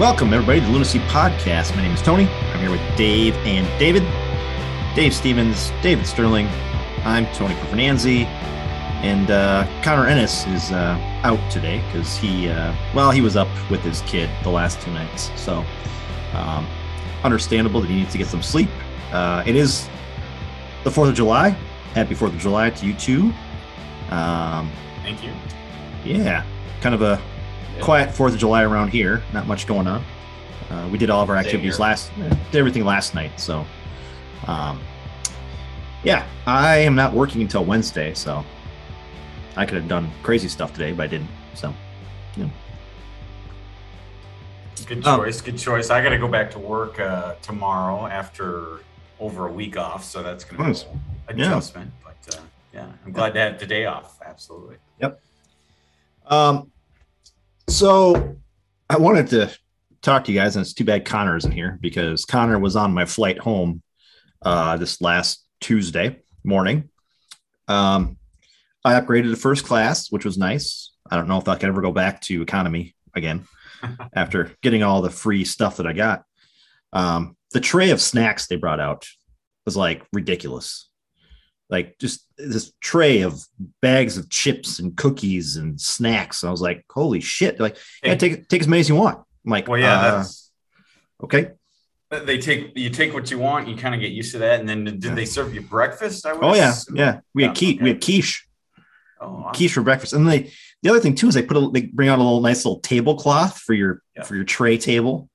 Welcome, everybody, to the Lunacy Podcast. My name is Tony. I'm here with Dave and David. Dave Stevens, David Sterling. I'm Tony Fernanzi. And uh, Connor Ennis is uh, out today because he, uh, well, he was up with his kid the last two nights. So, um, understandable that he needs to get some sleep. Uh, it is the 4th of July. Happy 4th of July to you too. Um, Thank you. yeah, kind of a quiet Fourth of July around here. Not much going on. Uh, we did all of our activities last, did everything last night. So, um, yeah, I am not working until Wednesday. So, I could have done crazy stuff today, but I didn't. So, Good Um, choice. good choice. I got to go back to work uh, tomorrow after over a week off, so that's going to Nice. be an Yeah. adjustment. But uh, yeah, I'm glad to have the day off. Absolutely. Yep. Um, so I wanted to talk to you guys, and it's too bad Connor isn't here because Connor was on my flight home uh, this last Tuesday morning. Um, I upgraded to first class, which was nice. I don't know if I can ever go back to economy again after getting all the free stuff that I got. Um, the tray of snacks they brought out was like ridiculous. Like just this tray of bags of chips and cookies and snacks. I was like, holy shit. They're like, yeah, take take as many as you want. I'm like, Well, yeah, uh, that's okay. they take you take what you want. You kind of get used to that, and then did Yeah. they serve you breakfast? I Oh yeah, assume? yeah. We had quiche. We had quiche. Oh, awesome. quiche for breakfast. And they the other thing too is they put a they bring out a little nice little tablecloth for your Yeah. for your tray table.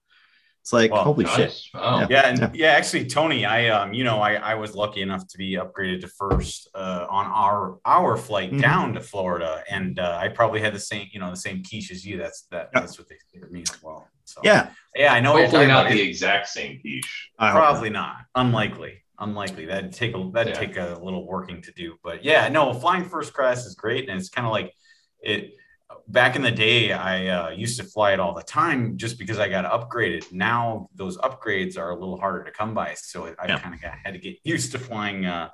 It's like Well, holy shit. Nice. Wow. Yeah, and Yeah. yeah. actually, Tony, I um, you know, I, I was lucky enough to be upgraded to first uh, on our our flight Mhm. down to Florida, and uh, I probably had the same, you know, the same quiche as you. That's that. Yeah. That's what they figured me as well. So Yeah. yeah, I know. what Hopefully not the exact same quiche. Probably not. Unlikely. Unlikely. That'd take a that'd Yeah. take a little working to do. But yeah, no, flying first class is great, and it's kind of like it. Back in the day, I uh, used to fly it all the time just because I got upgraded. Now those upgrades are a little harder to come by, so I Yeah. kind of had to get used to flying. Uh,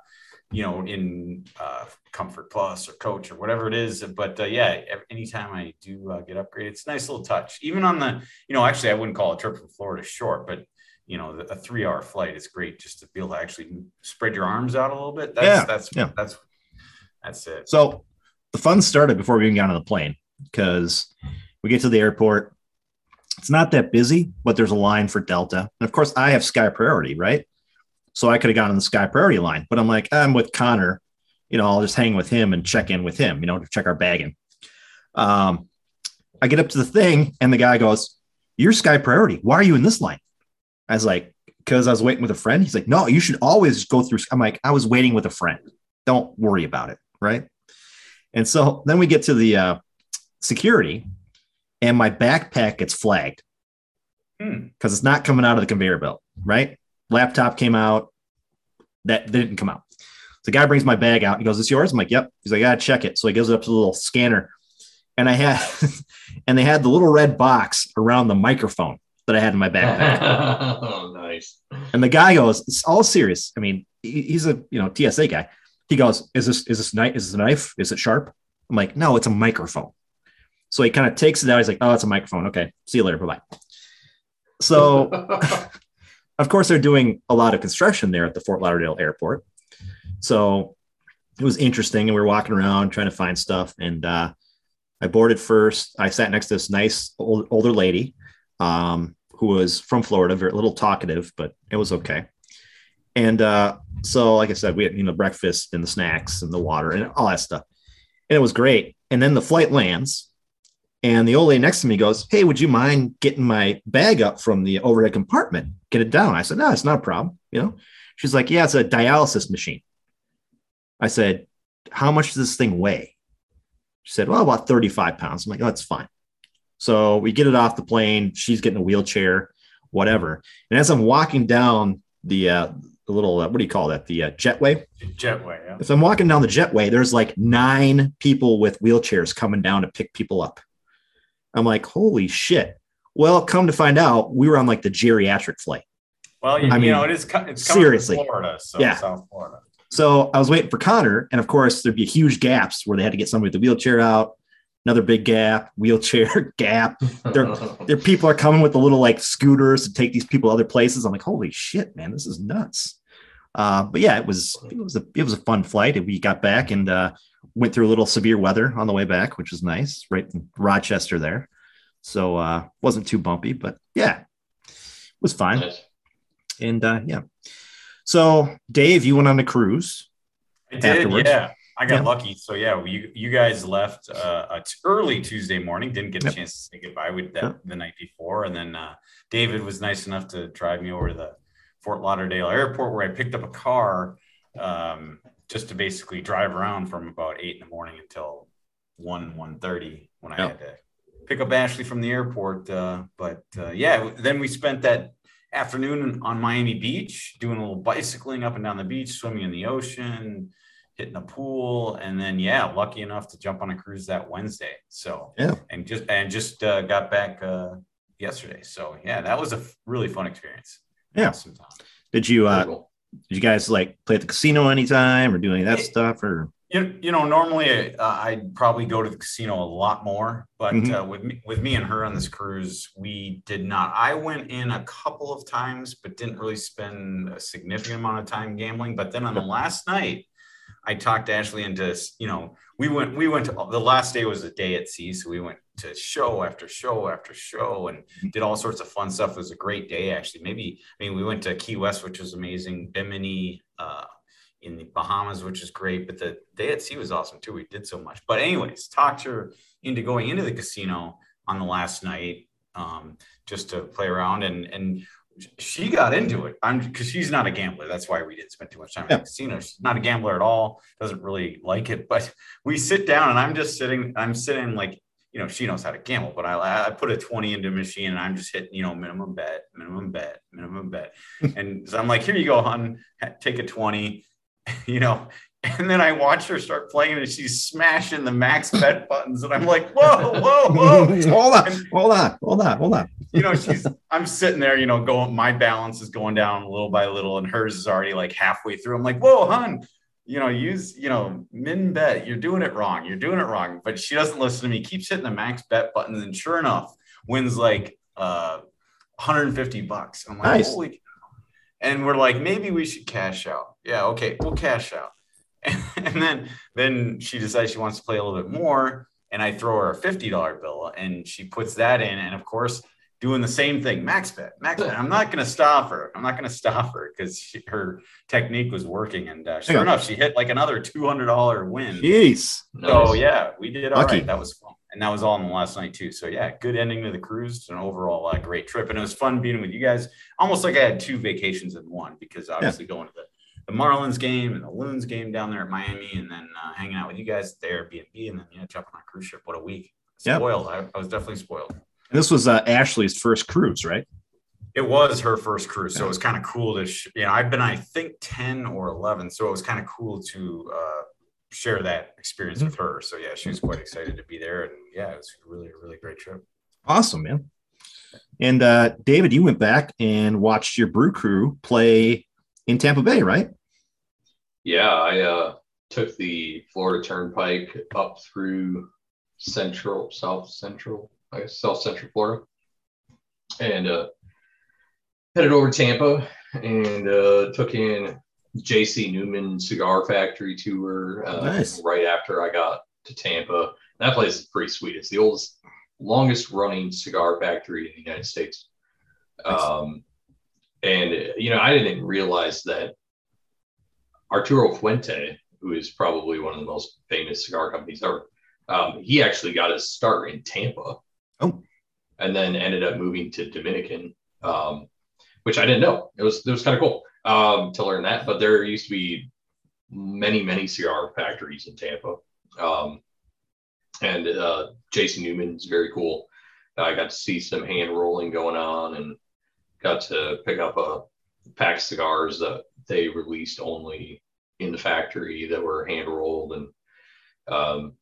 you know, in uh, Comfort Plus or Coach or whatever it is. But uh, yeah, anytime I do uh, get upgraded, it's a nice little touch. Even on the, you know, actually, I wouldn't call a trip from Florida short, but you know, a three hour flight is great just to be able to actually spread your arms out a little bit. That's, Yeah, that's, yeah. that's, that's it. So the fun started before we even got on the plane because we get to the airport. It's not that busy, but there's a line for Delta. And of course, I have Sky Priority, right? So I could have gone on the Sky Priority line, but I'm like, I'm with Connor. You know, I'll just hang with him and check in with him, you know, to check our bagging. Um, I get up to the thing and the guy goes, You're Sky Priority. Why are you in this line? I was like, Because I was waiting with a friend. He's like, No, you should always go through. I'm like, I was waiting with a friend. Don't worry about it. Right. And so then we get to the uh, security, and my backpack gets flagged Hmm. because it's not coming out of the conveyor belt. Right. Laptop came out. That didn't come out. The guy brings my bag out. He goes, "Is this yours?" I'm like, "Yep." He's like, "I gotta check it." So he goes it up to the little scanner, and I had, and they had the little red box around the microphone that I had in my backpack. oh, nice. And the guy goes, "It's all serious." I mean, he's a you know TSA guy. He goes, "Is this is this knife? Is this a knife? Is it sharp?" I'm like, "No, it's a microphone." So he kind of takes it out. He's like, "Oh, it's a microphone. Okay, see you later. Bye bye." So of course, they're doing a lot of construction there at the Fort Lauderdale airport. So it was interesting, and we were walking around trying to find stuff. And uh, I boarded first. I sat next to this nice old, older lady um, who was from Florida, very little talkative, but it was okay. And uh, so, like I said, we had you know breakfast and the snacks and the water and all that stuff, and it was great. And then the flight lands, and the old lady next to me goes, Hey, would you mind getting my bag up from the overhead compartment? Get it down. I said, No, it's not a problem. You know, she's like, Yeah, it's a dialysis machine. I said, How much does this thing weigh? She said, Well, about 35 pounds. I'm like, Oh, that's fine. So we get it off the plane. She's getting a wheelchair, whatever. And as I'm walking down the, uh, the little, uh, what do you call that? The uh, jetway. Jetway. Yeah. As I'm walking down the jetway, there's like nine people with wheelchairs coming down to pick people up. I'm like, holy shit. Well, come to find out, we were on like the geriatric flight. Well, you, I you mean, know, it is. It's coming seriously. Florida, so Yeah. South Florida. So I was waiting for Connor, and of course, there'd be huge gaps where they had to get somebody with the wheelchair out. another big gap, wheelchair gap. Their there people are coming with the little like scooters to take these people other places. I'm like, holy shit, man, this is nuts. Uh, but yeah, it was it was a it was a fun flight. We got back and uh, went through a little severe weather on the way back, which was nice, right in Rochester there. So uh, wasn't too bumpy, but yeah, it was fine. Nice. And uh, yeah, so Dave, you went on a cruise. I did, afterwards. yeah. I got Yeah. lucky. So yeah, you you guys left uh, uh, t- early Tuesday morning. Didn't get a Yep. chance to say goodbye with that Yep. the night before, and then uh, David was nice enough to drive me over to the Fort Lauderdale airport where I picked up a car um, just to basically drive around from about eight in the morning until one one thirty when I Yep. had to pick up Ashley from the airport. Uh, but uh, yeah, then we spent that afternoon on Miami Beach doing a little bicycling up and down the beach, swimming in the ocean, hitting a pool, and then yeah, lucky enough to jump on a cruise that Wednesday. So Yeah. and just and just uh, got back uh, yesterday. So yeah, that was a really fun experience. Yeah. Awesome time. Did you uh, cool. Did you guys like play at the casino anytime or do any of that Hey. stuff or You, you know, normally uh, I'd probably go to the casino a lot more, but Mhm. uh, with me, with me and her on this cruise, we did not. I went in a couple of times, but didn't really spend a significant amount of time gambling. But then on the last night, I talked Ashley into, you know, we went, we went to the last day was a day at sea. So we went to show after show after show and did all sorts of fun stuff. It was a great day, actually. Maybe, I mean, we went to Key West, which was amazing, Bimini, uh, in the Bahamas, which is great. But the day at sea was awesome too. We did so much. But, anyways, talked her into going into the casino on the last night um, just to play around. And, and she got into it. I'm because she's not a gambler. That's why we didn't spend too much time Yeah. in the casino. She's not a gambler at all. Doesn't really like it. But we sit down and I'm just sitting. I'm sitting like you know she knows how to gamble. But I I put a twenty into a machine and I'm just hitting you know minimum bet, minimum bet, minimum bet. and so I'm like, here you go, hon. Take a twenty. You know. And then I watch her start playing and she's smashing the max bet buttons. And I'm like, whoa, whoa, whoa hold on, hold on, hold on, hold on. You know, she's I'm sitting there, you know, going my balance is going down little by little, and hers is already like halfway through. I'm like, whoa, hun, you know, use, you know, min bet, you're doing it wrong. You're doing it wrong. But she doesn't listen to me, keeps hitting the max bet button, and sure enough, wins like uh 150 bucks. I'm like, Nice. holy cow. and we're like, maybe we should cash out. Yeah, okay, we'll cash out. And then then she decides she wants to play a little bit more. And I throw her a $50 bill and she puts that in. And of course, doing the same thing, max bet, max bet. I'm not going to stop her. I'm not going to stop her because her technique was working. And uh, sure enough, she hit like another $200 win. Jeez. So Nice. yeah, we did all Lucky. right. That was fun, and that was all in the last night too. So yeah, good ending to the cruise. An overall uh, great trip, and it was fun being with you guys. Almost like I had two vacations in one because obviously going to the, the Marlins game and the Loons game down there at Miami, and then uh, hanging out with you guys at the Airbnb, and then yeah, jumping on a cruise ship. What a week! Yep. Spoiled. I, I was definitely spoiled. And this was uh, Ashley's first cruise, right? It was her first cruise, so it was kind of cool to, sh- you know, I've been, I think, 10 or 11. So it was kind of cool to uh, share that experience Mm-hmm. with her. So yeah, she was quite excited to be there. And yeah, it was really, a really great trip. Awesome, man. And uh, David, you went back and watched your brew crew play in Tampa Bay, right? Yeah, I uh, took the Florida Turnpike up through central, south central, I guess, south central Florida, and uh, headed over to Tampa and uh, took in JC Newman Cigar Factory tour uh, Nice. right after I got to Tampa. That place is pretty sweet. It's the oldest, longest running cigar factory in the United States. Um, and you know, I didn't realize that Arturo Fuente, who is probably one of the most famous cigar companies ever, um, he actually got his start in Tampa. Oh. And then ended up moving to Dominican, um, which I didn't know. It was it was kind of cool um, to learn that. But there used to be many many cigar factories in Tampa, um, and uh, JC Newman's very cool. I got to see some hand rolling going on, and got to pick up a pack of cigars that they released only in the factory that were hand rolled and um,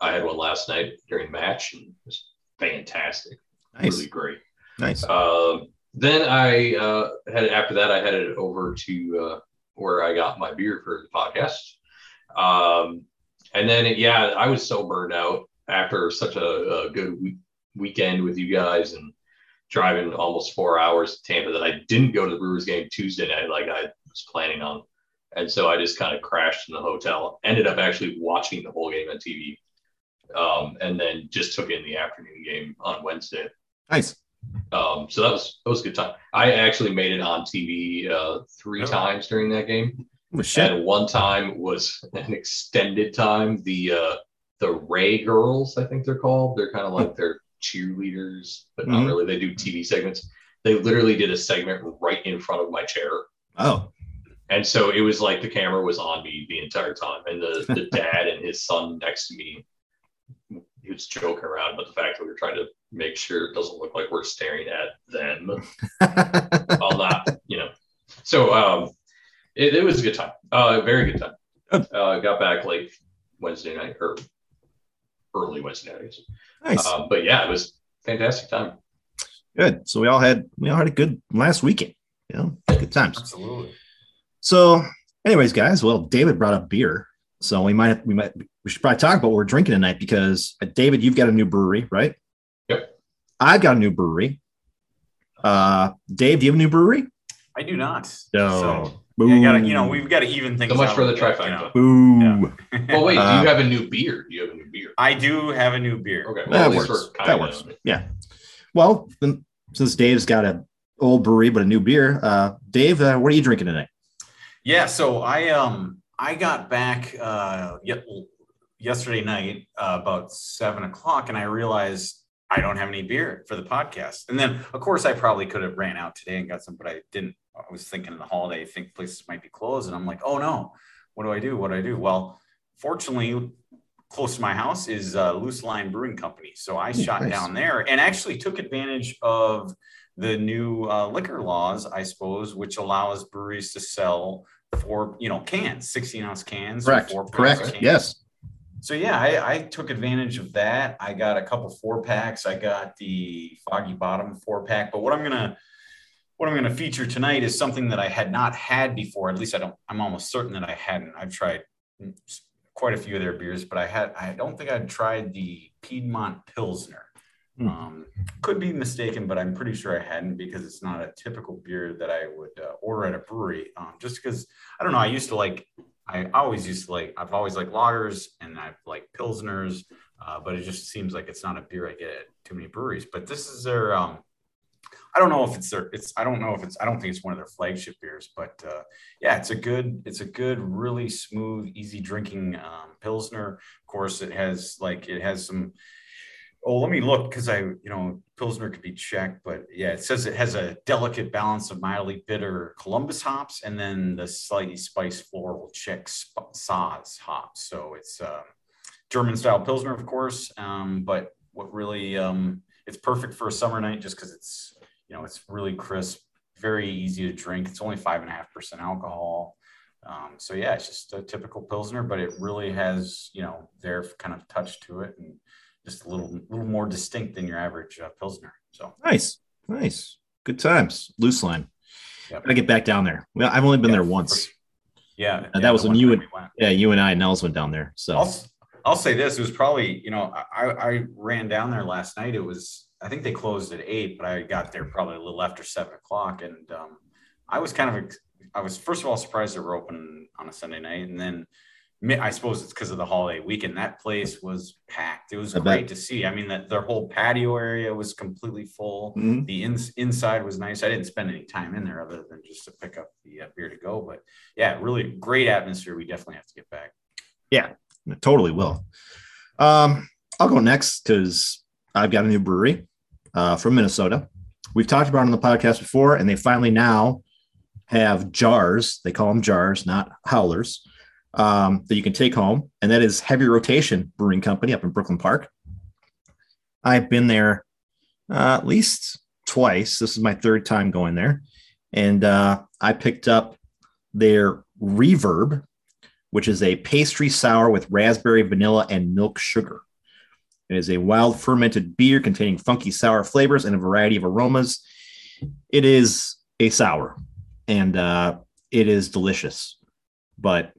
I had one last night during the match and was fantastic, Nice, really great. nice. Um, then I uh, had after that I headed over to uh, where I got my beer for the podcast, um, and then yeah I was so burned out after such a, a good week, weekend with you guys and driving almost four hours to Tampa that I didn't go to the Brewers game Tuesday night like I was planning on. And so I just kind of crashed in the hotel. Ended up actually watching the whole game on TV, um, and then just took in the afternoon game on Wednesday. Nice. Um, so that was that was a good time. I actually made it on TV uh, three Oh. times during that game. Well, shit. And one time was an extended time. The uh, the Ray Girls, I think they're called. They're kind of like they're cheerleaders, but not Mhm. really. They do TV segments. They literally did a segment right in front of my chair. Oh, And so it was like the camera was on me the entire time. And the, the dad and his son next to me, he was joking around about the fact that we were trying to make sure it doesn't look like we're staring at them. I'll not, you know. So um, it, it was a good time. Uh, very good time. Uh, got back like Wednesday night or early Wednesday night. I guess. nice. Um, but yeah, it was fantastic time. Good. So we all had we all had a good last weekend. You know, good times. Absolutely. So, anyways, guys, well, David brought up beer, so we might we might we should probably talk about what we're drinking tonight because uh, David, you've got a new brewery, right? Yep. I've got a new brewery. Uh, Dave, do you have a new brewery? I do not. No. So, Boo. yeah, gotta, you know, we've got to even things So much out for a the bit, trifecta. Boo. Yeah. Well, wait, Uh, do you have a new beer? Do you have a new beer? I do have a new beer. Okay, well, That works. That works. Yeah. Well, then, since Dave's got a old brewery but a new beer, uh, Dave, uh, what are you drinking tonight? Yeah, so I um I got back uh ye- yesterday night uh, about seven o'clock, and I realized I don't have any beer for the podcast. And then, of course, I probably could have ran out today and got some, but I didn't. I was thinking of the holiday, I think places might be closed, and I'm like, oh no, what do I do? What do I do? Well, fortunately, close to my house is uh, Loose Line Brewing Company, so I Ooh, shot nice. down there and actually took advantage of the new uh, liquor laws, I suppose, which allows breweries to sell four, you know, cans, 16 ounce cans, Correct. four Correct. cans. Yes. So yeah, I, I took advantage of that. I got a couple four packs. I got the Foggy Bottom four pack. But what I'm gonna what I'm gonna feature tonight is something that I had not had before. At least I don't. I'm almost certain that I hadn't. I've tried quite a few of their beers, but I had I don't think I'd tried the Piedmont Pilsner. Hmm. Um, could be mistaken, but I'm pretty sure I hadn't because it's not a typical beer that I would uh, order at a brewery. Um, just because I don't know, I used to like I always used to like, I've always liked lagers and I've liked pilsners, uh, but it just seems like it's not a beer I get at too many breweries. But this is their, um, I don't know if it's their, it's, I don't know if it's, I don't think it's one of their flagship beers, but uh, yeah, it's a good, it's a good, really smooth, easy drinking um, pilsner. Of course, it has like, it has some, Oh, let me look because I, you know, Pilsner could be checked, but yeah, it says it has a delicate balance of mildly bitter Columbus hops and then the slightly spiced floral Czech sp- Saaz hops. So it's um, German style Pilsner, of course, um, but what really, um, it's perfect for a summer night just because it's, you know, it's really crisp, very easy to drink. It's only five and a half percent alcohol. Um, so yeah, it's just a typical Pilsner, but it really has, you know, their kind of touch to it and just a little little more distinct than your average uh, pilsner. So Nice. Nice. Good times. Loose line. Yep. Gotta get back down there. Well, I've only been Yeah, there once. yeah, that yeah, was when you and- we. Yeah, you and I and Nels went down there. So I'll I'll say this: it was probably you know I I ran down there last night. It was I think they closed at eight, but I got there probably a little after seven o'clock, and um, I was kind of I was first of all surprised they were open on a Sunday night, and then I suppose it's because of the holiday weekend. That place was packed. It was I great bet. to see. I mean, that their whole patio area was completely full. Mhm. The ins inside was nice. I didn't spend any time in there other than just to pick up the uh, beer to go. But yeah, really great atmosphere. We definitely have to get back. Yeah, totally will. Um, I'll go next because I've got a new brewery uh, from Minnesota. We've talked about it on the podcast before, and they finally now have jars. They call them jars, not howlers, um, that you can take home. And that is Heavy Rotation Brewing Company up in Brooklyn Park. I've been there uh, at least twice. This is my third time going there. And uh, I picked up their Reverb, which is a pastry sour with raspberry, vanilla, and milk sugar. It is a wild fermented beer containing funky sour flavors and a variety of aromas. It is a sour and uh, it is delicious. But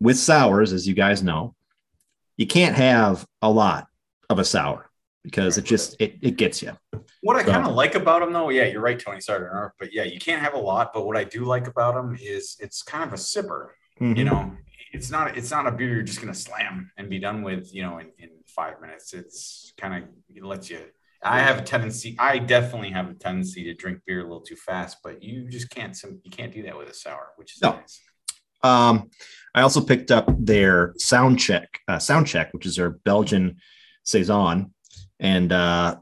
with sours, as you guys know, you can't have a lot of a sour because it just it, it gets you. What I So- kind of like about them, though, yeah, you're right, Tony. Interrupt, but yeah, you can't have a lot. But what I do like about them is it's kind of a sipper. You Mhm. know, it's not it's not a beer you're just gonna slam and be done with. You know, in, in five minutes. It's kind of it lets you. I have a tendency. I definitely have a tendency to drink beer a little too fast, but you just can't. You can't do that with a sour, which is No. nice. Um, I also picked up their sound check, uh, sound check, which is their Belgian saison, and uh,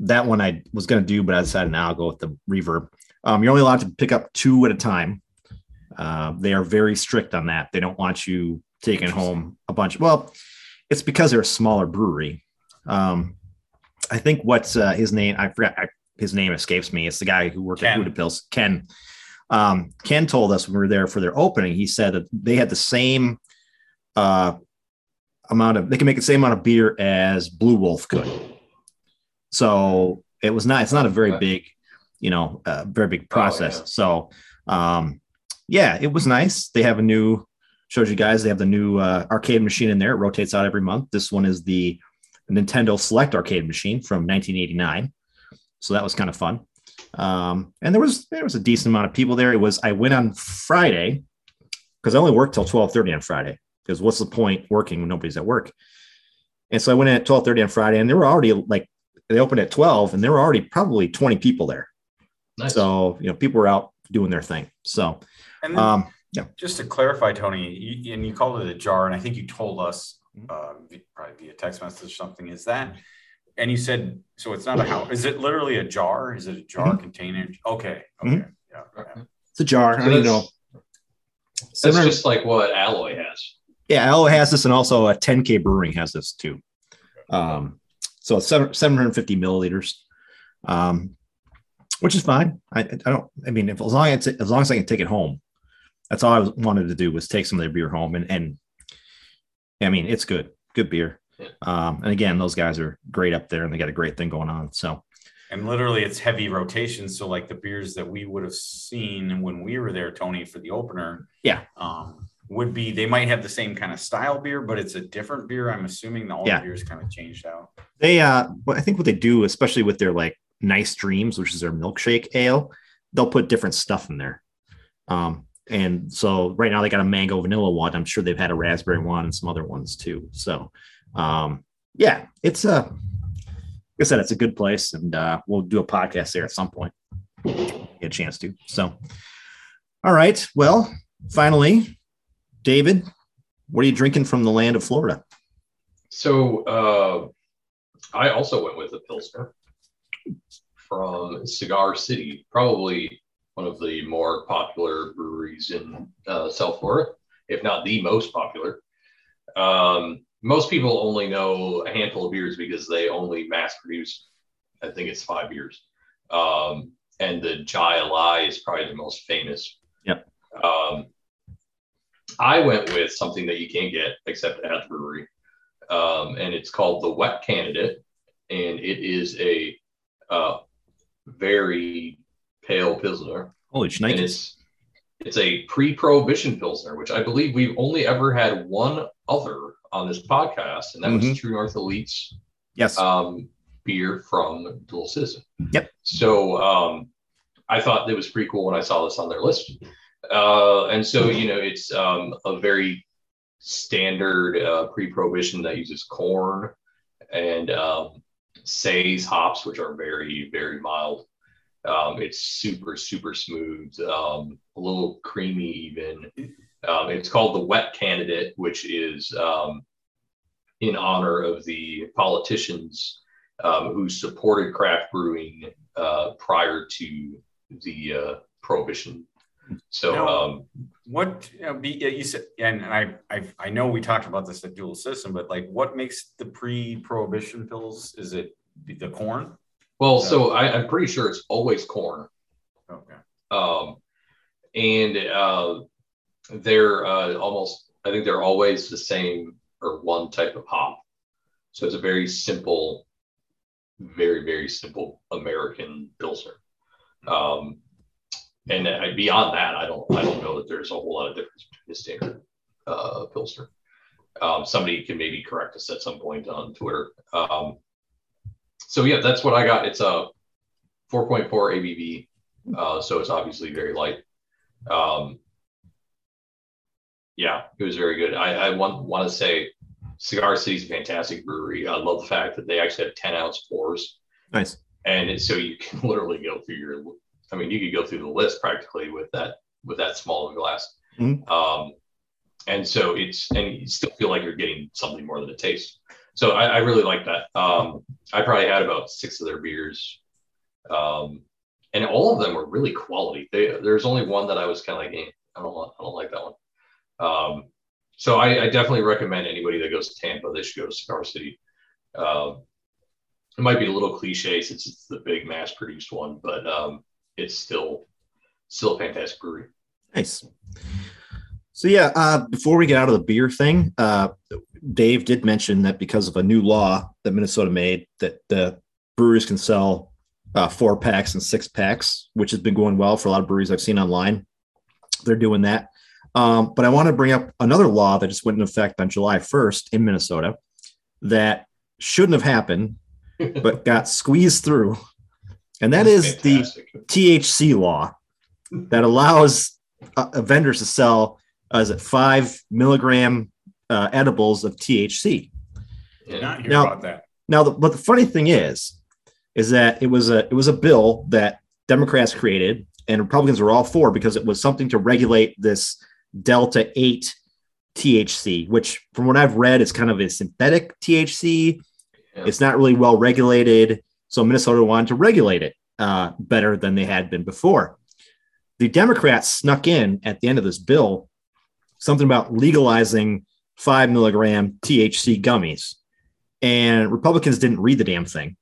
that one I was going to do, but I decided now I'll go with the reverb. Um, you're only allowed to pick up two at a time. Uh, they are very strict on that. They don't want you taking home a bunch. Well, it's because they're a smaller brewery. Um, I think what's uh, his name? I forgot. I, his name escapes me. It's the guy who worked at Ken. Buda Pills. Ken. Um, Ken told us when we were there for their opening. He said that they had the same uh, amount of. They can make the same amount of beer as Blue Wolf could. So it was not. It's not a very big, you know, uh, very big process. yeah. So um, yeah, it was nice. They have a new. Showed you guys they have the new uh, arcade machine in there. It rotates out every month. This one is the Nintendo Select arcade machine from 1989. So that was kind of fun. Um, and there was there was a decent amount of people there. It was I went on Friday because I only worked till 12:30 on Friday. Because what's the point working when nobody's at work? And so I went in at 12:30 on Friday, and there were already like they opened at 12, and there were already probably 20 people there. Nice. So you know people were out doing their thing. So And then, um, yeah. just to clarify, Tony, you, and you called it a jar, and I think you told us Mhm. uh, probably via text message or something. Is that? And you said so. It's not a house. Is it literally a jar? Is it a jar Mm-hmm. container? Okay. Okay. Yeah, yeah. it's a jar. I So mean, you that's- know, That's 700 just like what Alloy has. Yeah, Alloy has this, and also a 10K Brewing has this too. Um, so it's seven, 750 milliliters, um, which is fine. I, I don't. I mean, if as long as as long as I can take it home, that's all I was, wanted to do was take some of their beer home, and and I mean, it's good, good beer. Um, and again, those guys are great up there, and they got a great thing going on. So And literally, it's heavy rotation. So, like the beers that we would have seen when we were there, Tony, for the opener, Yeah. um, would be they might have the same kind of style beer, but it's a different beer. I'm assuming the all Yeah. the beers kind of changed out. they, uh, I think what they do, especially with their like nice dreams, which is their milkshake ale, they'll put different stuff in there. Um, and so right now they got a mango vanilla one. I'm sure they've had a raspberry one and some other ones too. So, um, yeah, it's a, like I said, it's a good place, and uh, we'll do a podcast there at some point. Get a chance to. So, all right. Well, finally, David, what are you drinking from the land of Florida? So uh, I also went with a Pilsner from Cigar City, probably one of the more popular breweries in uh, South Florida, if not the most popular. Um, most people only know a handful of beers because they only mass produce, I think it's five beers. Um, and the Jai Alai is probably the most famous. Yep. Um, I went with something that you can't get except at the brewery um, and it's called the Wet Candidate, and it is a uh, very pale pilsner, Holy shnikes. it's it's a pre-prohibition pilsner, which I believe we've only ever had one other on this podcast, and that Mhm. was True North Elite's Yes. um, beer from Dual Citizen. Yep. So um, I thought it was pretty cool when I saw this on their list. Uh, and so, you know, it's um, a very standard uh, pre-prohibition that uses corn and um, says hops, which are very, very mild. Um, it's super, super smooth, um, a little creamy even. Um, it's called the Wet Candidate, which is um, in honor of the politicians um, who supported craft brewing uh, prior to the uh, prohibition. So, Now- um, What you, know, be, yeah, you said, and I, I, I know we talked about this at Dual Citizen, but like, what makes the pre-prohibition pills? Is it the corn? well, so I, I'm pretty sure it's always corn. Okay. Um, and uh, they're uh, almost, I think they're always the same or one type of hop. So it's a very simple, very, very simple American Pilsner. Um, and beyond that, I don't, I don't know that there's a whole lot of difference between the standard uh, Pilsner. Um, somebody can maybe correct us at some point on Twitter. Um, so yeah, that's what I got. It's a 4.4 ABV, uh, so it's obviously very light. Um, yeah, it was very good. I, I want want to say Cigar City's a fantastic brewery. I love the fact that they actually have 10 ounce pours. Nice. And so you can literally go through your, I mean, you could go through the list practically with that, with that small of a glass. Mhm. Um, and so it's, and you still feel like you're getting something more than a taste. So I, I really like that. Um, I probably had about six of their beers. Um, and all of them were really quality. They, there's only one that I was kind of like, eh, I don't, want- I don't like that one. Um, so I, I definitely recommend anybody that goes to Tampa, they should go to Cigar City. Um, it might be a little cliche since it's the big mass produced one, but um, it's still still a fantastic brewery. Nice. So yeah, uh, before we get out of the beer thing, uh, Dave did mention that because of a new law that Minnesota made, that the breweries can sell uh, four packs and six packs, which has been going well for a lot of breweries I've seen online. They're doing that. Um, but I want to bring up another law that just went into effect on July 1st in Minnesota that shouldn't have happened, but got squeezed through. And that is the Fantastic. THC law that allows uh, vendors to sell, uh, is it five milligram uh, edibles of THC? Yeah. Not hear Now- about that. Now, the, but the funny thing is, is that it was a it was a bill that Democrats created and Republicans were all for because it was something to regulate this delta eight THC, which from what I've read is kind of a synthetic THC. Yeah. It's not really well regulated, so Minnesota wanted to regulate it uh, better than they had been before. The Democrats snuck in at the end of this bill something about legalizing five milligram THC gummies, and Republicans didn't read the damn thing,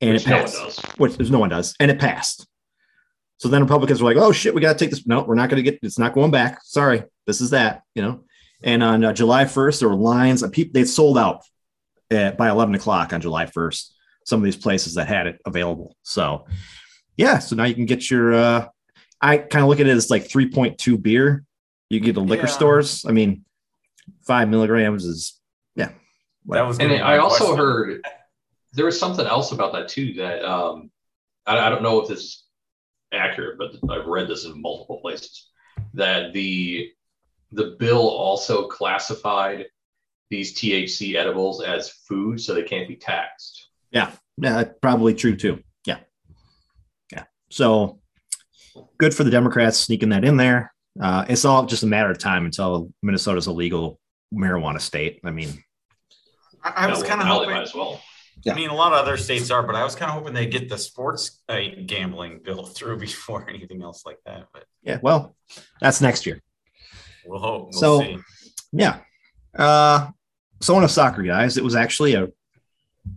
and Which it no passed. does. Which there's no one does, and it passed. So then Republicans were like, "Oh shit, we got to take this. No, we're not going to get. It's not going back. Sorry, this is that." You know. And on uh, July 1st, there were lines. Of people they sold out at, by 11 o'clock on July 1st. Some of these places that had it available. So, yeah. So now you can get your. uh I kind of look at it as like 3.2 beer. You get the liquor Yeah. stores. I mean, five milligrams is yeah. That was And I also question. heard there was something else about that too that um, I, I don't know if this is accurate, but I've read this in multiple places that the the bill also classified these THC edibles as food, so they can't be taxed. Yeah, yeah, probably true too. Yeah. Yeah. So good for the Democrats sneaking that in there. Uh, it's all just a matter of time until Minnesota's a legal marijuana state. I mean, I, I was kind of now hoping. might as well. Yeah. I mean, a lot of other states are, but I was kind of hoping they get the sports uh, gambling bill through before anything else like that. But yeah, well, that's next year. we'll hope. We'll So- see. Yeah. Uh, so on a soccer, guys, it was actually a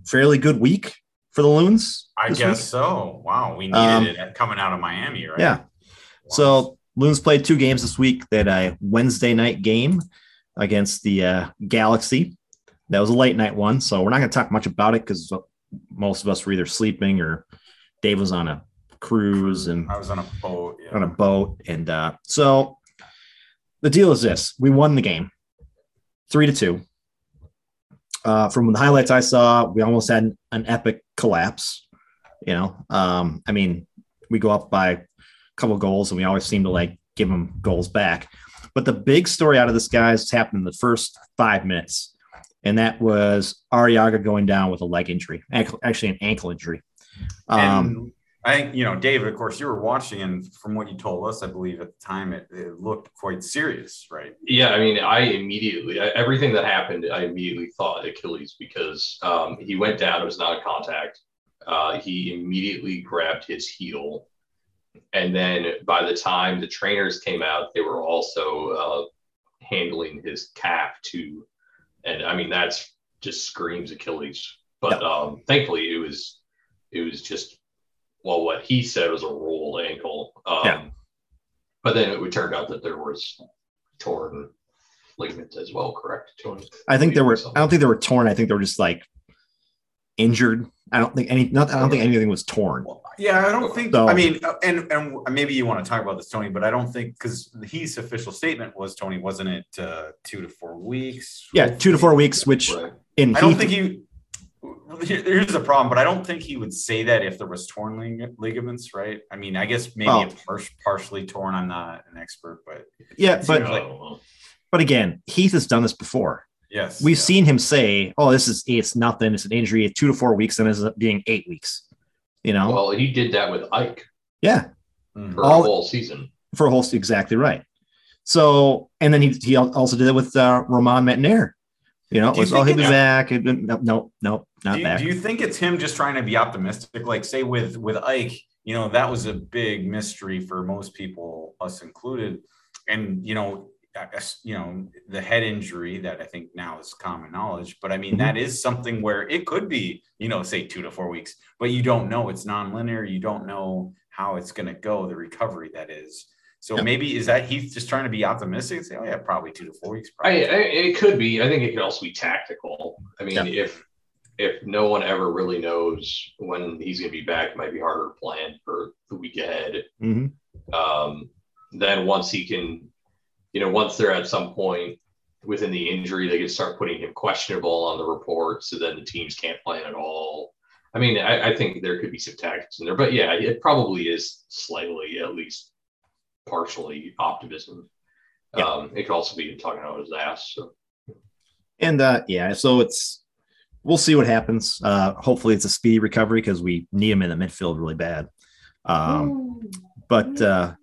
fairly good week for the Loons. I guess week. so. Wow, we needed Um, it coming out of Miami, right? Yeah. Wow. So Loons played two games this week. They had a Wednesday night game against the uh, Galaxy. That was a late night one, so we're not going to talk much about it because most of us were either sleeping or Dave was on a cruise and I was on a boat. Yeah. on a boat. And uh, so the deal is this: we won the game, three to two. Uh, from the highlights I saw, we almost had an epic collapse. You know, um, I mean, we go up by a couple goals, and we always seem to like give them goals back. But the big story out of this, guys, happened in the first five minutes, and that was Arriaga going down with a leg injury, actually an ankle injury. Um, I think you know, David. Of course, you were watching, and from what you told us, I believe at the time it, it looked quite serious, right? Yeah, I mean, I immediately I, everything that happened, I immediately thought Achilles because um, he went down. It was not a contact. Uh, he immediately grabbed his heel, and then by the time the trainers came out, they were also uh, handling his calf too. And I mean, that's just screams Achilles. But um, thankfully, it was it was just well, what he said was a rolled ankle. Um, Yeah. But then it would turn out that there was torn ligaments as well, correct? Torn- I think there were. I don't think they were torn. I think they were just like injured. I don't think any. Not. I don't think anything was torn. Yeah, I don't think. So- I mean, uh, and and maybe you want to talk about this, Tony, but I don't think because his official statement was Tony, wasn't it uh, two to four weeks? Yeah, two to four weeks, which Right. in I don't think he. here- Here's the problem, but I don't think he would say that if there was torn lig- ligaments, right? I mean, I guess maybe Well- a par- partially torn. I'm not an expert, but yeah, but like- Oh, but again, Heath has done this before. Yes, We've yeah. seen him say, "Oh, this is it's nothing. It's an injury. It's two to four weeks, and ends up being eight weeks." You know, well, he did that with Ike yeah, for All- a whole season. for a whole exactly right. So, and then he he also did it with uh, Romain Métanire. You know, it Do you was, oh, he'll be back. No, no, no, not do you, back. do you think it's him just trying to be optimistic? Like, say with with Ike, you know, that was a big mystery for most people, us included. And you know, you know, the head injury that I think now is common knowledge. But I mean, Mhm. that is something where it could be, you know, say two to four weeks, but you don't know. It's non-linear. You don't know how it's going to go. The recovery that is. So Yeah. maybe is that he's just trying to be optimistic and say, oh yeah, probably two to four weeks. Probably. I, it could be. I think it could also be tactical. I mean, Yeah. if if no one ever really knows when he's going to be back, it might be harder to plan for the week ahead. Mhm. Um, then once he can, you know, once they're at some point within the injury, they can start putting him questionable on the report, so then the teams can't plan at all. I mean, I, I think there could be some tactics in there, but yeah, it probably is slightly, at least partially optimism. Yeah. Um, it could also be talking out his ass. So. And uh, yeah, so it's we'll see what happens. Uh, hopefully, it's a speedy recovery because we need him in the midfield really bad. Um, but uh,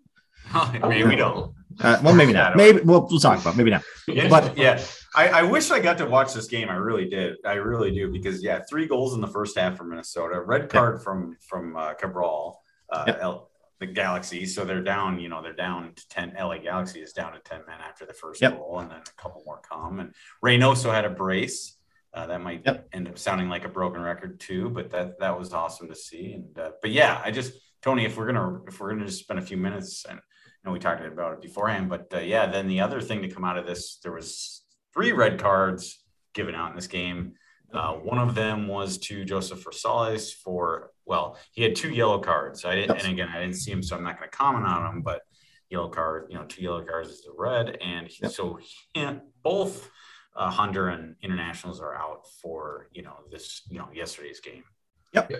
maybe we don't. Uh, well, maybe not. Maybe we'll, we'll talk about maybe not. Yeah, But- yeah, I, I wish I got to watch this game. I really did. I really do because yeah, three goals in the first half for Minnesota. Red card from from uh, Cabral, uh. L, the Galaxy. So they're down. You know, they're down to ten. LA Galaxy is down to ten men after the first Yep. goal, and then a couple more come. And Reynoso had a brace. Uh, that might Yep. end up sounding like a broken record too, but that that was awesome to see. And uh, but yeah, I just Tony, if we're gonna if we're gonna just spend a few minutes and know we talked about it beforehand, but uh, yeah, then the other thing to come out of this, there was three red cards given out in this game. Uh, one of them was to Joseph Rosales for well, he had two yellow cards. I didn't, and again, I didn't see him, so I'm not going to comment on him. But yellow card, you know, two yellow cards is a red, and he- Yep. so he, both uh, Honduran internationals are out for you know this you know yesterday's game. Yep.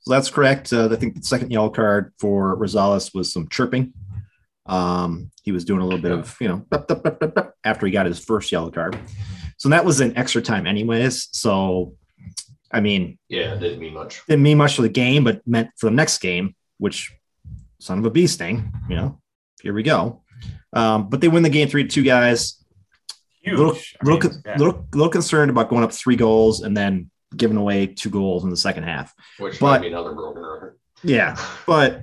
So that's correct. Uh, I think the second yellow card for Rosales was some chirping. Um, he was doing a little bit of, you know, after he got his first yellow card. So that was an extra time, anyways. So, I mean, Yeah, it didn't mean much. didn't mean much for the game, but meant for the next game, which son of a bee sting, you know, here we go. Um, but they win the game three to two guys. Huge. Little, I little, mean, co- yeah. little, little concerned about going up three goals and then giving away two goals in the second half. Which But- might be another broken record. Yeah, but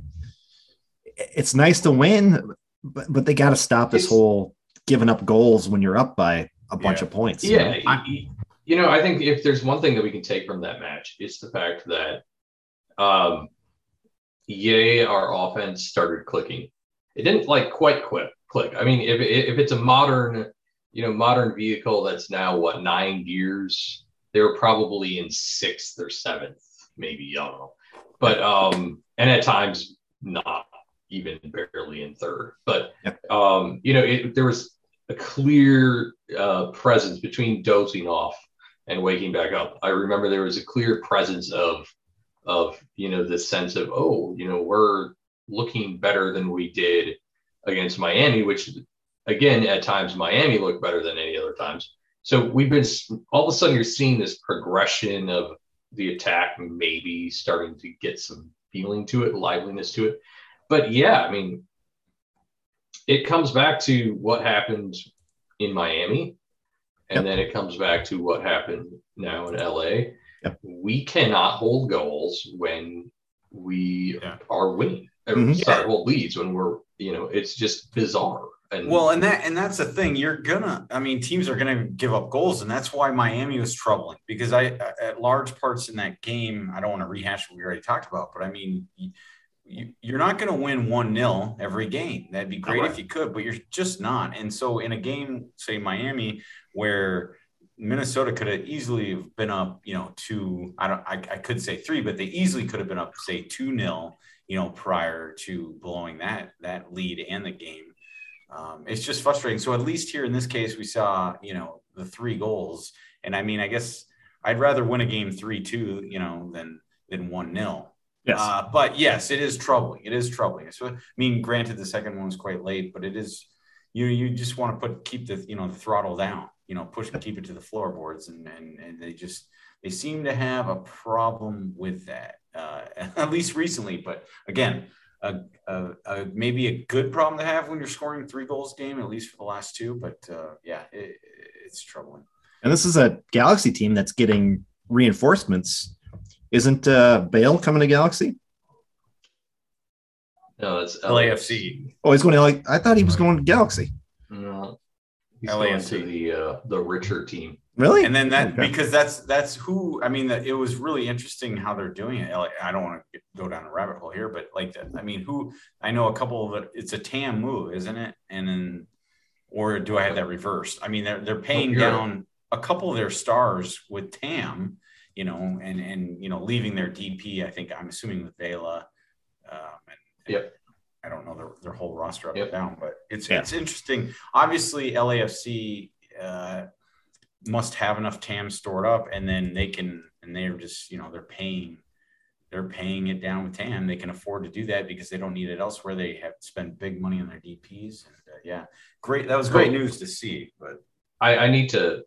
it's nice to win, but but they got to stop this It's- whole giving up goals when you're up by a bunch Yeah. of points. you Yeah, know? y- y- you know, I think if there's one thing that we can take from that match, it's the fact that, um, yay, our offense started clicking. It didn't like quite click. Click. I mean, if if it's a modern, you know, modern vehicle that's now what nine gears, they were probably in sixth or seventh, maybe I don't know, but um, and at times not even barely in third. But um, you know, it, there was a clear uh, presence between dozing off and waking back up. I remember there was a clear presence of of you know this sense of oh you know we're looking better than we did against Miami, which again at times Miami looked better than any other times. So we've been all of a sudden you're seeing this progression of the attack maybe starting to get some feeling to it, liveliness to it. But yeah, I mean, it comes back to what happened in Miami, and Yep. then it comes back to what happened now in LA. Yep. We cannot hold goals when we Yeah. are winning. Or, Mhm. Sorry, hold leads when we're, you know, it's just bizarre. And Well, and that and that's the thing. You're gonna. I mean, teams are gonna give up goals, and that's why Miami was troubling because I at large parts in that game. I don't want to rehash what we already talked about, but I mean, you, you're not going to win one 0 every game. That'd be great Right. if you could, but you're just not. And so, in a game, say Miami, where Minnesota could have easily have been up, you know, two. I don't. I, I could say three, but they easily could have been up, say two nil, you know, prior to blowing that that lead and the game. Um, it's just frustrating. So at least here in this case, we saw, you know, the three goals, and I mean, I guess I'd rather win a game three two, you know, than than one nil. Yes. Uh, but yes, it is troubling. It is troubling. So I mean, granted, the second one was quite late, but it is you you just want to put keep the you know the throttle down you know push keep it to the floorboards and and, and they just they seem to have a problem with that uh, at least recently but again a, a, a, maybe a good problem to have when you're scoring three goals a game at least for the last two but uh, yeah it, it's troubling and this is a galaxy team that's getting reinforcements isn't uh, bale coming to galaxy no it's lafc oh he's going to like i thought he was going to galaxy no He's going to the uh, the richer team. Really? And then that okay. because that's that's who I mean that it was really interesting how they're doing it. Like, I don't want to go down a rabbit hole here, but like that, I mean, who I know a couple of it. It's a TAM move, isn't it? And then, or do I have that reversed? I mean, they're they're paying oh, down a couple of their stars with TAM, you know, and and you know, leaving their DP. I think I'm assuming with Vela. Um, and, yep. I don't know their, their whole roster up yep. and down, but it's yeah. it's interesting. Obviously, LAFC uh, must have enough TAM stored up, and then they can and they're just you know they're paying they're paying it down with TAM. They can afford to do that because they don't need it elsewhere. They have spent big money on their DPS, and uh, yeah, great. That was great news to see. But I, I need to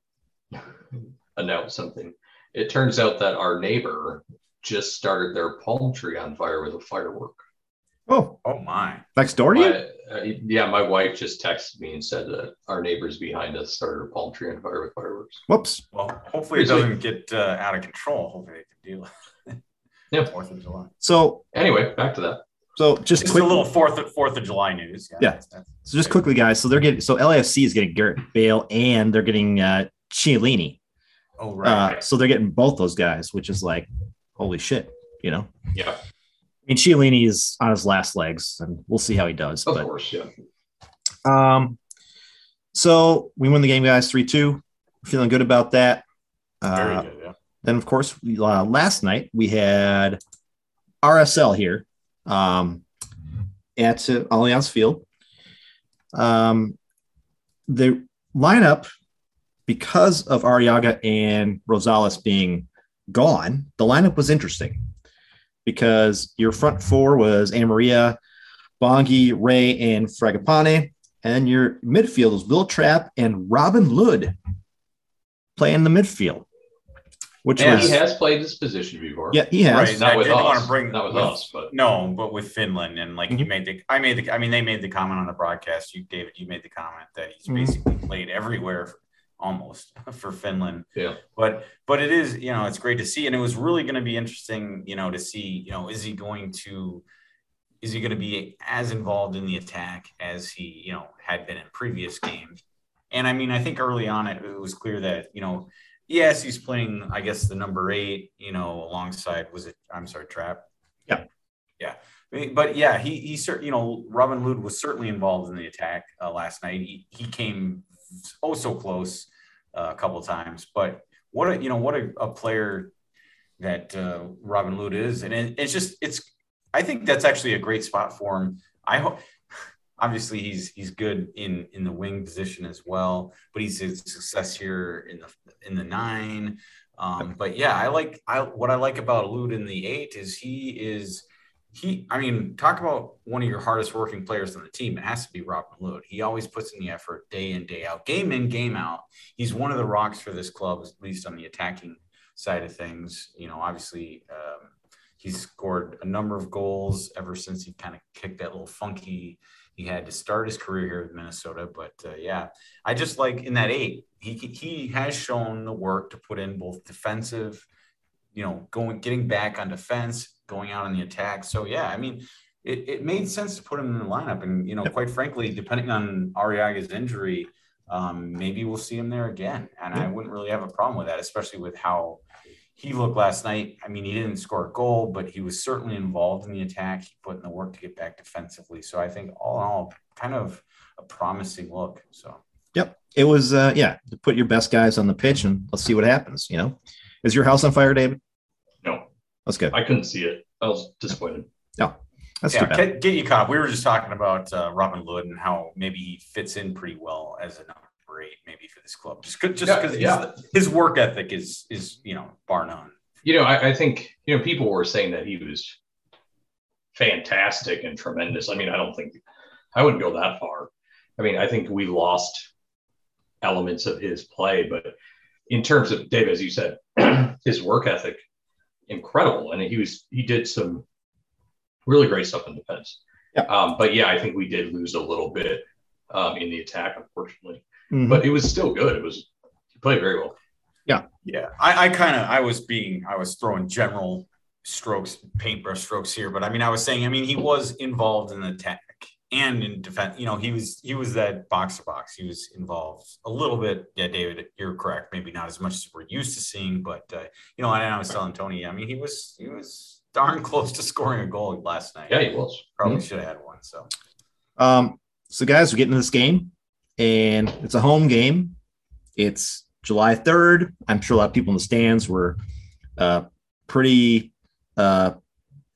announce something. It turns out that our neighbor just started their palm tree on fire with a firework. Oh, oh my! Next door to you? Uh, yeah, my wife just texted me and said that our neighbors behind us started a palm tree on fire with fireworks. Whoops. Well, hopefully it doesn't get uh, out of control. Hopefully they can deal with it. Yeah. Fourth of July. So anyway, back to that. So just, just quick, a little Fourth of Fourth of July news. Yeah. yeah. That's, that's so just quickly, guys. So they're getting so LAFC is getting Gareth Bale and they're getting uh Chiellini. Oh right. Uh, so they're getting both those guys, which is like holy shit, you know. Yeah. I mean, Chiellini is on his last legs, and we'll see how he does. Of but, course, yeah. Um, so we win the game, guys, three two. Feeling good about that. Uh, good, yeah. Then, of course, uh, last night we had RSL here um, at uh, Allianz Field. Um, the lineup, because of Arriaga and Rosales being gone, the lineup was interesting because your front four was Amarilla, Bongi, Ray, and Fragapane. And your midfield was Wil Trapp and Robin Lod playing the midfield. Which and was, he has played this position before. Yeah, he has. Right, not I with didn't us. want to bring not with, with us, but no, but with Finland and like you Mhm. made the, I made the, I mean they made the comment on the broadcast. You, David, you made the comment that he's Mhm. basically played everywhere almost for Finland. Yeah. But but it is you know it's great to see, and it was really going to be interesting you know to see you know is he going to is he going to be as involved in the attack as he you know had been in previous games? And I mean I think early on it, it was clear that you know yes he's playing I guess the number eight you know alongside was it I'm sorry Trapp Yeah. yeah. But yeah, he he certainly you know Robin Lod was certainly involved in the attack uh, last night. He he came oh so close uh, a couple times. But what a you know what a, a player that uh, Robin Lod is, and it, it's just it's. I think that's actually a great spot for him. I hope. Obviously, he's he's good in in the wing position as well, but he's a success here in the in the nine. Um, but yeah, I like I what I like about Lod in the eight is he is he, I mean, talk about one of your hardest working players on the team. It has to be Robin Lod. He always puts in the effort day in, day out, game in, game out. He's one of the rocks for this club, at least on the attacking side of things. You know, obviously, um, he's scored a number of goals ever since he kind of kicked that little funky he had to start his career here with Minnesota. But uh, yeah, I just like in that eight, he he has shown the work to put in both defensive, you know, going getting back on defense, going out on the attack. So yeah, I mean, it, it made sense to put him in the lineup. And you know, quite frankly, depending on Arriaga's injury, um, maybe we'll see him there again. And I wouldn't really have a problem with that, especially with how he looked last night. I mean, he didn't score a goal, but he was certainly involved in the attack. He put in the work to get back defensively. So I think all in all, kind of a promising look. So Yep. It was uh yeah, to put your best guys on the pitch and let's see what happens, you know. Is your house on fire, David? No, That's good. I couldn't see it. I was disappointed. Yeah. That's yeah, too bad. get, get you caught up. We were just talking about uh, Robin Lod and how maybe he fits in pretty well as a number eight, maybe for this club. Just 'cause- just Yeah, because yeah. his work ethic is is you know bar none. You know, I, I think you know people were saying that he was fantastic and tremendous. I mean, I don't think I wouldn't go that far. I mean, I think we lost elements of his play, but in terms of Dave, as you said, his work ethic, incredible, and he was he did some really great stuff in defense. Yeah. Um, but yeah, I think we did lose a little bit um, in the attack, unfortunately. Mhm. But it was still good. It was he played very well. Yeah, I, I kind of I was being I was throwing general strokes, paintbrush strokes here, but I mean I was saying I mean he was involved in the attack and in defense. You know he was he was that box to box. He was involved a little bit. Yeah, David, you're correct. Maybe not as much as we're used to seeing, but uh, you know, and I was telling Tony. I mean he was he was darn close to scoring a goal last night. Yeah, he was. probably should have had one. So Um, so guys, we get into this game, and it's a home game. It's July 3rd. I'm sure a lot of people in the stands were uh, pretty uh,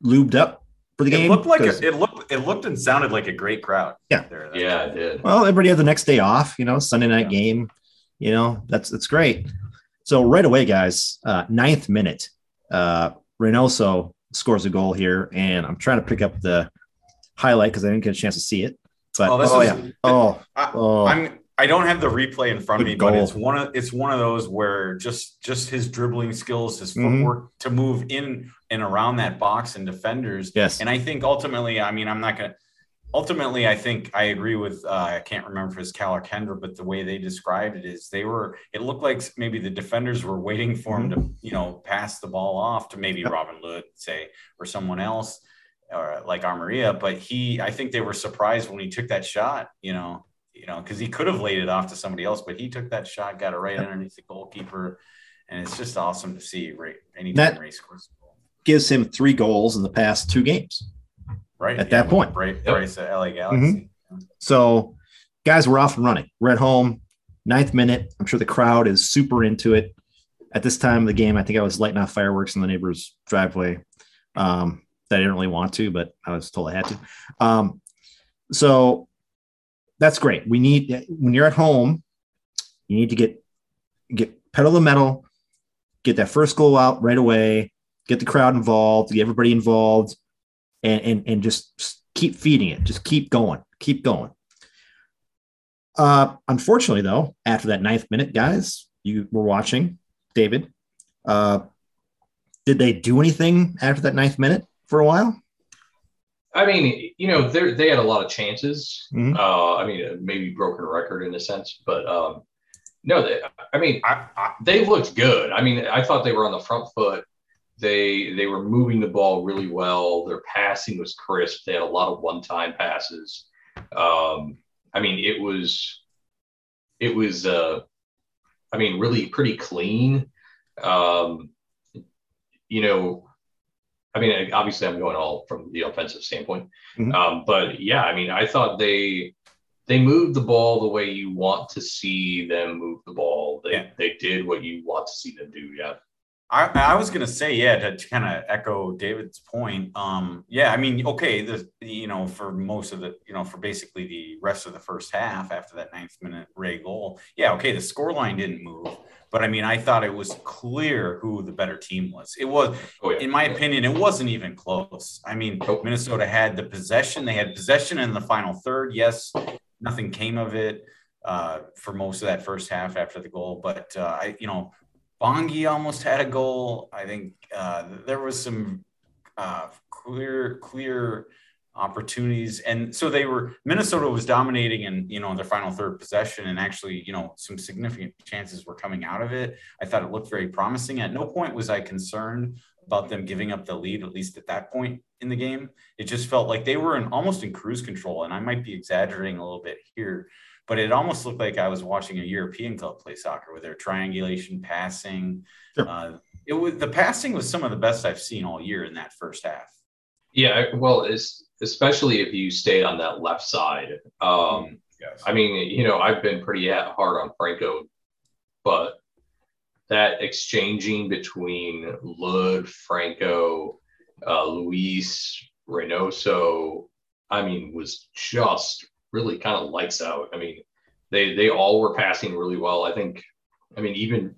lubed up for the it game. looked like a, it looked it looked and sounded like a great crowd. Yeah. there. Yeah, it did. well, everybody had the next day off, you know, Sunday night Yeah. game. You know, that's that's great. So right away, guys, uh, ninth minute, uh, Reynoso scores a goal here, and I'm trying to pick up the highlight because I didn't get a chance to see it. But Oh, oh, this yeah, oh, I- oh, I'm I don't have the replay in front of me, Good but it's one of it's one of those where just just his dribbling skills, his Mhm. footwork to move in and around that box and defenders. yes, And I think ultimately, I mean, I'm not gonna ultimately I think I agree with uh, I can't remember if it's Cal or Kyndra, but the way they described it is they were it looked like maybe the defenders were waiting for him to, you know, pass the ball off to maybe. Robin Lod, say, or someone else. Or like Amarilla, but he, I think they were surprised when he took that shot, you know, you know, because he could have laid it off to somebody else, but he took that shot, got it right underneath the goalkeeper, and it's just awesome to see. Right, anytime That- Ray scores. Gives him three goals in the past two games. right at that point. right, Yep. right, at LA Galaxy. So, guys, we're off and running. We're at home, ninth minute. I'm sure the crowd is super into it. At this time of the game, I think I was lighting off fireworks in the neighbor's driveway. Um, that I didn't really want to, but I was told I had to. Um, so that's great. We need when you're at home, you need to get get pedal the metal, get that first goal out right away, get the crowd involved, get everybody involved, and and, and just keep feeding it. Just keep going, keep going. Uh, unfortunately, though, after that ninth minute, guys, you were watching, David. Uh, did they do anything after that ninth minute for a while? I mean, you know, they they had a lot of chances. Mhm. Uh, I mean, maybe broken record in a sense, but um, no, they, I mean, I, I, they looked good. I mean, I thought they were on the front foot. They they were moving the ball really well. Their passing was crisp. They had a lot of one time passes. Um, I mean, it was it was uh, I mean, really pretty clean. Um, you know, I mean, obviously, I'm going all from the offensive standpoint, Mhm. um, but yeah, I mean, I thought they they moved the ball the way you want to see them move the ball. They Yeah. they did what you want to see them do. Yeah, I, I was gonna say, yeah, to, kind of echo David's point. Um, yeah, I mean, okay, the you know, for most of the, you know, for basically the rest of the first half after that ninth minute Ray goal, yeah, okay, the score line didn't move, but I mean, I thought it was clear who the better team was. It was, oh yeah. in my opinion, it wasn't even close. I mean. Minnesota had the possession. They had possession in the final third. Yes, nothing came of it uh, for most of that first half after the goal. But uh, I, you know, Bongi almost had a goal. I think uh, there was some uh, clear, clear opportunities, and so they were. Minnesota was dominating in you know their final third possession, and actually, you know, some significant chances were coming out of it. I thought it looked very promising. At no point was I concerned about them giving up the lead, at least at that point in the game. It just felt like they were in almost in cruise control, and I might be exaggerating a little bit here, but it almost looked like I was watching a European club play soccer with their triangulation passing. Sure. Uh, it was the passing was some of the best I've seen all year in that first half. Yeah, well, it's especially if you stay on that left side. Um, Yes. I mean, you know, I've been pretty hard on Franco, but that exchanging between Lod, Franco, uh, Luis, Reynoso, I mean, was just really kind of lights out. I mean, they they all were passing really well. I think, I mean, even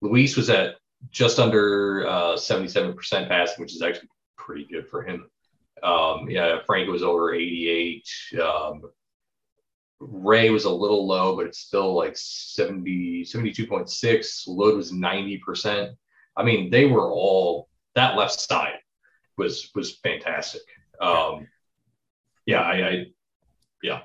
Luis was at just under uh, 77% passing, which is actually pretty good for him. Um, yeah, Frank was over 88. Um, Ray was a little low, but it's still like 70, 72.6. Lod was 90%. I mean, they were all that left side was was fantastic. Um, yeah, I, I yeah.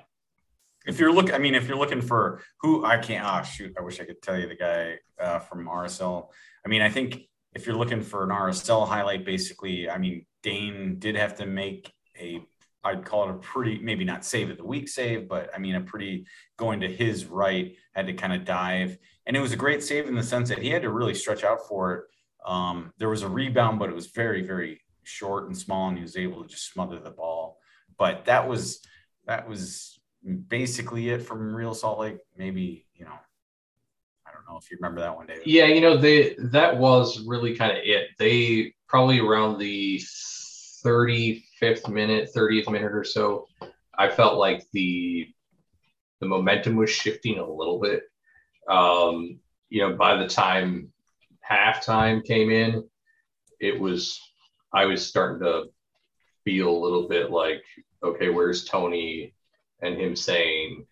If you're looking, I mean, if you're looking for who I can't, ah, shoot, I wish I could tell you the guy uh, from RSL. I mean, I think if you're looking for an RSL highlight, basically, I mean, Dayne did have to make a I'd call it a pretty, maybe not save of the week save, but I mean, a pretty going to his right, had to kind of dive. And it was a great save in the sense that he had to really stretch out for it. Um, there was a rebound, but it was very, very short and small, and he was able to just smother the ball. But that was, that was basically it from Real Salt Lake. Maybe, you know, I don't know if you remember that one, David. Yeah, you know, they that was really kind of it. They probably around the 35th minute, 30th minute or so, I felt like the the momentum was shifting a little bit. Um, you know, by the time halftime came in, it was I was starting to feel a little bit like, okay, where's Tony and him saying,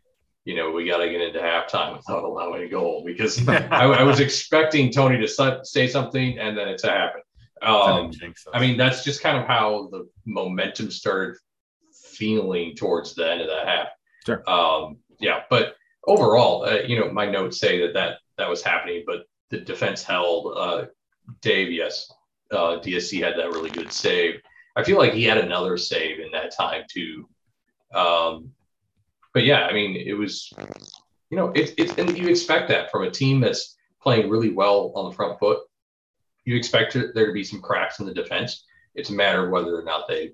you know, we got to get into halftime without allowing a goal because I, I, was expecting Tony to say something and then it to happen. Um, I mean, that's just kind of how the momentum started feeling towards the end of that half. Sure. Um, yeah, but overall, uh, you know, my notes say that that that was happening, but the defense held. Uh, Dave, yes, uh, DSC had that really good save. I feel like he had another save in that time too. Um, but yeah, I mean, it was, you know, it's it's and you expect that from a team that's playing really well on the front foot you expect there to be some cracks in the defense. It's a matter of whether or not they,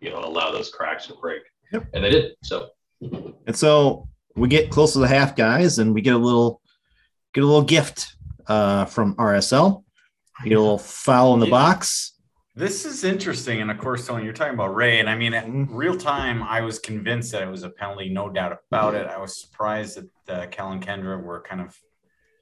you know, allow those cracks to break. Yep. And they did. So. And so we get close to the half, guys, and we get a little get a little gift uh, from RSL. You get a little foul in the yeah. box. This is interesting, and of course, Tony, you're talking about Ray, and I mean, in mm-hmm. real time, I was convinced that it was a penalty, no doubt about it. I was surprised that uh, Cal and Kyndra were kind of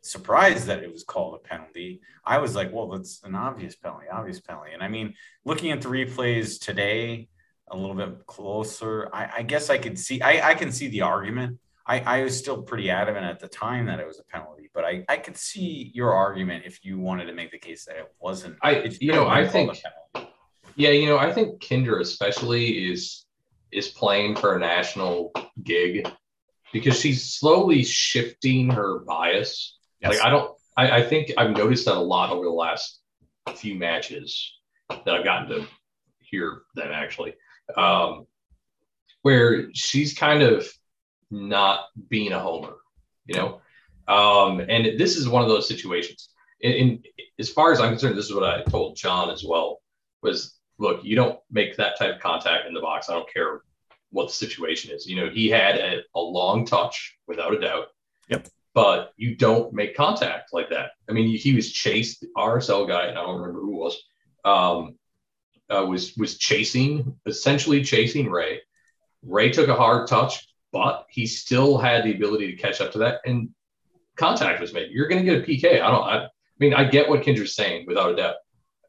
surprised that it was called a penalty. I was like, well, that's an obvious penalty, obvious penalty. And I mean, looking at the replays today, a little bit closer, I, I guess I could see, I, I can see the argument. I, I was still pretty adamant at the time that it was a penalty, but I, I could see your argument if you wanted to make the case that it wasn't. I, you know, I think, yeah, you know, I think Kyndra especially is is playing for a national gig because she's slowly shifting her bias Yes. Like I don't, I, I think I've noticed that a lot over the last few matches that I've gotten to hear them actually, um, where she's kind of not being a homer, you know. Um, and this is one of those situations. In, in as far as I'm concerned, this is what I told John as well. Was look, you don't make that type of contact in the box. I don't care what the situation is. You know, he had a, a long touch without a doubt. Yep but you don't make contact like that. I mean, he was chased. The RSL guy, and I don't remember who was, um, uh, was was chasing, essentially chasing Ray. Ray took a hard touch, but he still had the ability to catch up to that, and contact was made. You're going to get a PK. I don't. I, I mean, I get what Kyndra's saying without a doubt,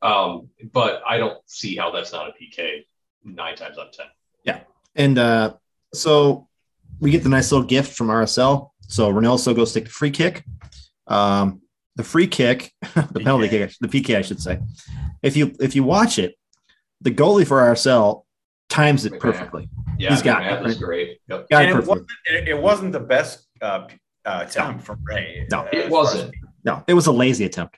um, but I don't see how that's not a PK nine times out of ten. Yeah, and uh, so we get the nice little gift from RSL so Reynoso goes take the free kick. Um, the free kick, the penalty kick, the PK, I should say. If you if you watch it, the goalie for RSL times it perfectly. Yeah, he's got it. Right? great. Yep. Got it, it, wasn't, it, wasn't, the best uh, uh, attempt from Ray. No, uh, it wasn't. No, it was a lazy attempt.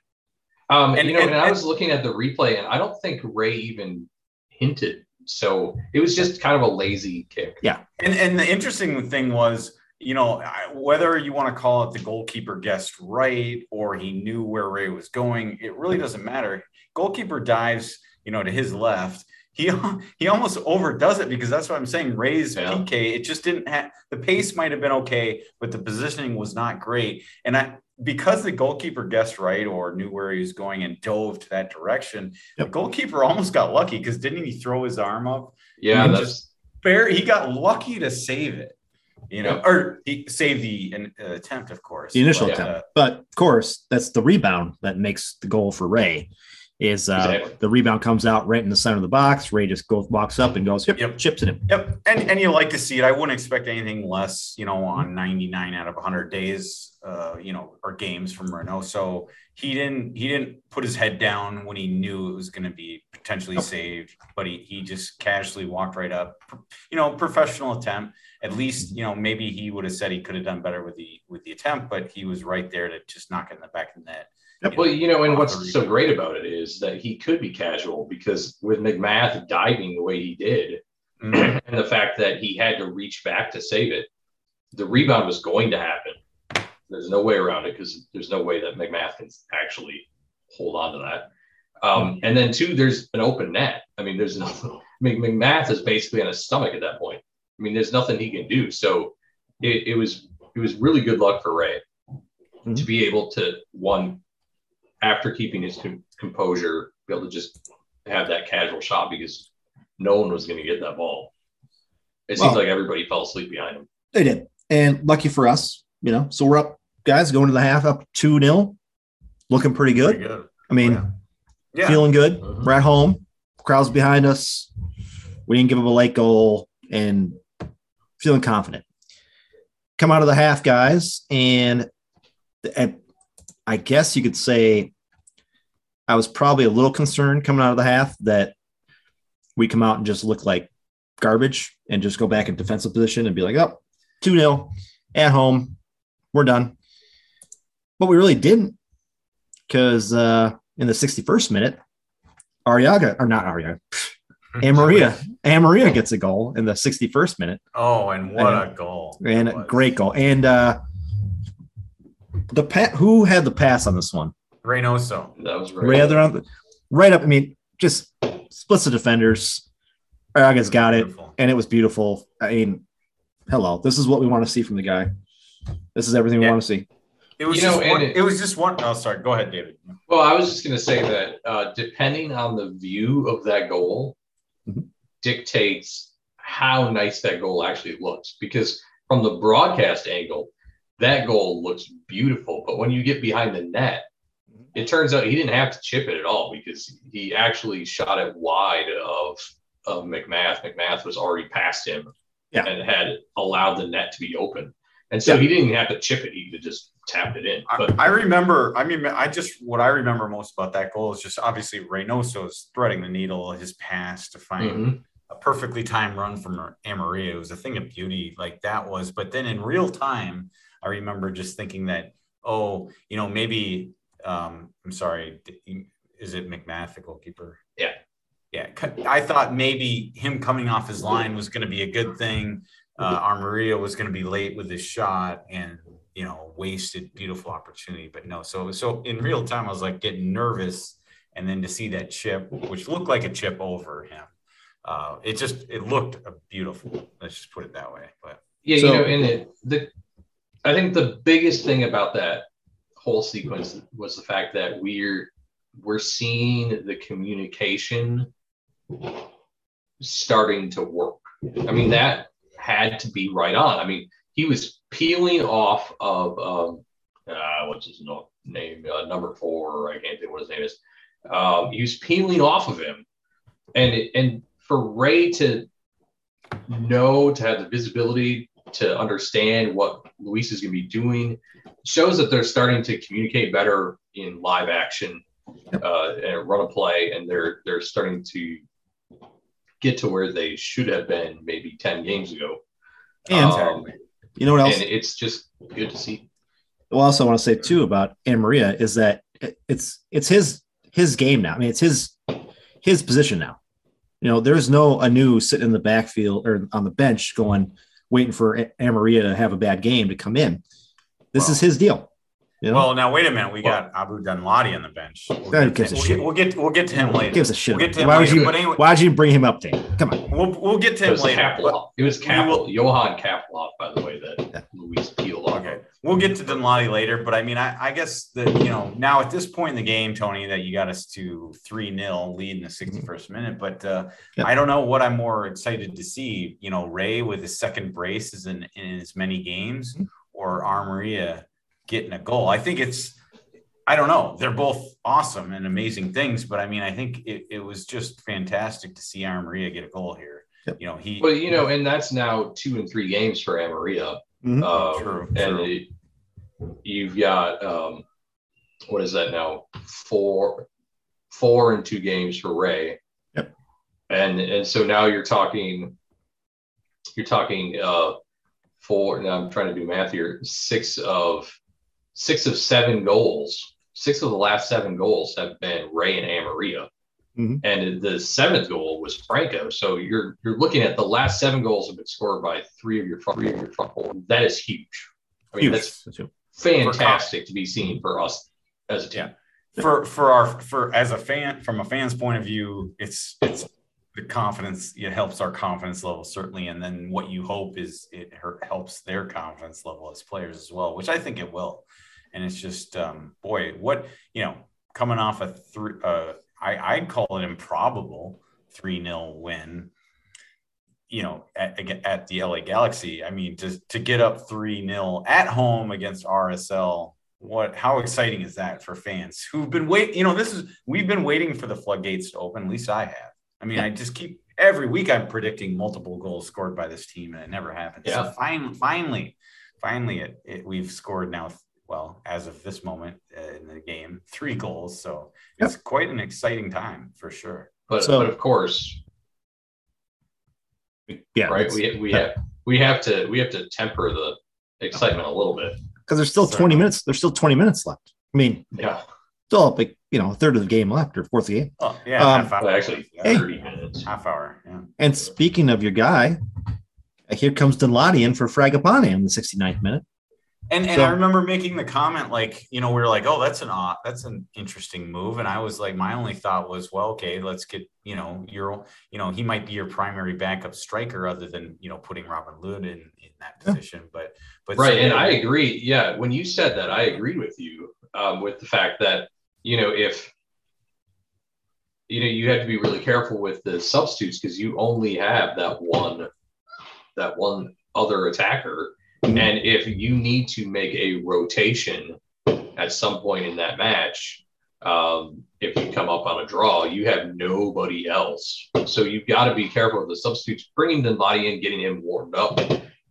Um, and, you know, and, and I was looking at the replay, and I don't think Ray even hinted. So it was just kind of a lazy kick. Yeah. And and the interesting thing was you know, whether you want to call it the goalkeeper guessed right or he knew where Ray was going, it really doesn't matter. Goalkeeper dives, you know, to his left. He he almost overdoes it because that's what I'm saying. Ray's Yeah. PK, it just didn't have the pace might have been okay, but the positioning was not great. And I because the goalkeeper guessed right or knew where he was going and dove to that direction, the goalkeeper almost got lucky because didn't he throw his arm up? Yeah, And that's Fair, he got lucky to save it, you know, Yeah. or he saved the uh, attempt, of course. The initial but, attempt. uh, But of course, that's the rebound that makes the goal for Ray. Is uh, Exactly. the rebound comes out right in the center of the box. Ray just goes walks up and goes, yep, Yep. chips him. Yep, and and you like to see it. I wouldn't expect anything less, you know, on 99 out of 100 days, uh, you know, or games from Renault. So he didn't he didn't put his head down when he knew it was going to be potentially Nope. saved, but he he just casually walked right up. You know, professional attempt. At least you know maybe he would have said he could have done better with the with the attempt, but he was right there to just knock it in the back of the net. Well, you know, and what's so great about it is that he could be casual because with MacMath diving the way he did, Mm, and the fact that he had to reach back to save it, the rebound was going to happen. There's no way around it because there's no way that MacMath can actually hold on to that. Um, and then two, there's an open net. I mean, there's no I mean, MacMath is basically on his stomach at that point. I mean, there's nothing he can do. So it, it was it was really good luck for Ray to Mhm. be able to one after keeping his com- composure, be able to just have that casual shot because no one was going to get that ball. It seems like everybody fell asleep behind him. They did. And lucky for us, you know, so we're up, guys, going to the half up 2 0, looking pretty good. pretty good. I mean, Yeah. Yeah. feeling good. Mhm. We're at home, crowd's behind us. We didn't give up a late goal and feeling confident. Come out of the half, guys, and and I guess you could say I was probably a little concerned coming out of the half that we come out and just look like garbage and just go back in defensive position and be like, oh, 2 0 at home. We're done. But we really didn't because uh, in the 61st minute, Arriaga, or not Arriaga, Amarilla, Amarilla gets a goal in the 61st minute Oh, and what a goal! and a great goal. And uh, the pa- who had the pass on this one? Reynoso. That was right. Rather on the, right up. I mean, just splits the defenders. Arriaga's got it, and it was beautiful. I mean, hello, this is what we want to see from the guy. This is everything we Yeah. want to see. It was You know, just and one. it- It, was just one. Oh, sorry. Go ahead, David. Well, I was just going to say that uh, depending on the view of that goal, Mhm. dictates how nice that goal actually looks. Because from the broadcast angle, that goal looks beautiful. But when you get behind the net, it turns out he didn't have to chip it at all because he actually shot it wide of of MacMath. MacMath was already past him Yeah. and had allowed the net to be open. And so Yeah. he didn't have to chip it. He could just tap it in. But I, I remember. I mean, I just what I remember most about that goal is just obviously Reynoso's threading the needle, his pass to find Mhm. a perfectly timed run from Amarilla. It was a thing of beauty, like that was. But then in real time, I remember just thinking that, oh, you know, maybe. Um, I'm sorry. Is it MacMath, the goalkeeper? Yeah. Yeah, I thought maybe him coming off his line was going to be a good thing. Uh, Amarilla was going to be late with his shot and you know wasted beautiful opportunity, but no. So so in real time, I was like getting nervous, and then to see that chip, which looked like a chip over him, uh, it just it looked beautiful. Let's just put it that way. But Yeah, So- you know, and it, the I think the biggest thing about that whole sequence was the fact that we're we're seeing the communication starting to work. I mean, that had to be right on. I mean, he was peeling off of um, uh, what's his name, uh, number four. I can't think what his name is. Um, he was peeling off of him, and and for Ray to know to have the visibility to understand what Luis is going to be doing shows that they're starting to communicate better in live action uh, and run a play, and they're they're starting to get to where they should have been maybe ten games ago. And Um, you know what else? and it's just good to see. Well, also I want to say too about Amarilla is that it's it's his his game now. I mean, it's his his position now. You know, there's no Hunou sitting in the backfield or on the bench going waiting for Amarilla to have a bad game to come in. This is his deal. You know? Well, now wait a minute. We got Abu Danladi on the bench. We'll Who get, gives to, a we'll, shit? get, we'll get we'll get to him later. gives a shit. We'll get to him why would you? Anyway, Why'd you bring him up, Dan? Come on. we'll we'll get to him was later. but- Kappelhof. It was we Johan Kappelhof, by the way, that Yeah. Luis peeled off. Okay, we'll get to Danladi later, but I mean, I, I guess that you know now at this point in the game, Tony, that you got us to three 0 lead in the sixty first minute. But uh, Yeah. I don't know what I'm more excited to see. You know, Ray with his second braces in in as many games, Mhm. or Amarilla getting a goal. I think it's. I don't know. They're both awesome and amazing things, but I mean, I think it, it was just fantastic to see Amarilla get a goal here. Yep. You know, he Well, you know, and that's now two and three games for Amarilla. Mhm. Um, True, and true. it- you've got um, what is that now? Four, four and two games for Ray. Yep. And and so now you're talking, you're talking uh, four. Now I'm trying to do math here. Six of six of seven goals. Six of the last seven goals have been Ray and Amarilla. Mhm. And the seventh goal was Franco. So you're you're looking at the last seven goals have been scored by three of your front, three of your front four. That is huge. I mean, Huge. that's That's fantastic to be seen for us as a team. for for our for as a fan from a fan's point of view it's it's the confidence it helps our confidence level certainly and then what you hope is it helps their confidence level as players as well which i think it will and it's just um boy what you know coming off a three uh i i'd call it improbable 3-0 win you know at, at the la galaxy. I mean to to get up 3-0 at home against rsl what how exciting is that for fans who've been wait you know this is we've been waiting for the floodgates to open at least i have. I mean i just keep every week i'm predicting multiple goals scored by this team and it never happens. Yeah. so finally finally finally it, it we've scored now well as of this moment uh, in the game three goals so it's quite an exciting time for sure But So- but of course, Yeah, right? We we have we have to we have to temper the excitement a little bit. because there's still Sorry. 20 minutes. There's still 20 minutes left. I mean, Yeah. still like you know a third of the game left or fourth of the game. oh yeah Um, half hour actually, yeah, Hey. thirty minutes. half hour yeah And speaking of your guy, here comes Danladi in for Fragapane in the 69th minute. And and So- I remember making the comment like, you know, we were like, oh, that's an odd, that's an interesting move. And I was like, my only thought was, well, okay, let's get, you know, your, you know, he might be your primary backup striker other than, you know, putting Robin Lod in, in that Yeah. position. But but Right, so- and I agree. Yeah, when you said that, I agreed with you um, with the fact that you know if you know you have to be really careful with the substitutes because you only have that one that one other attacker, Mhm. and if you need to make a rotation at some point in that match. Um, if you come up on a draw, you have nobody else. So you've got to be careful with the substitutes, bringing the body in, getting him warmed up,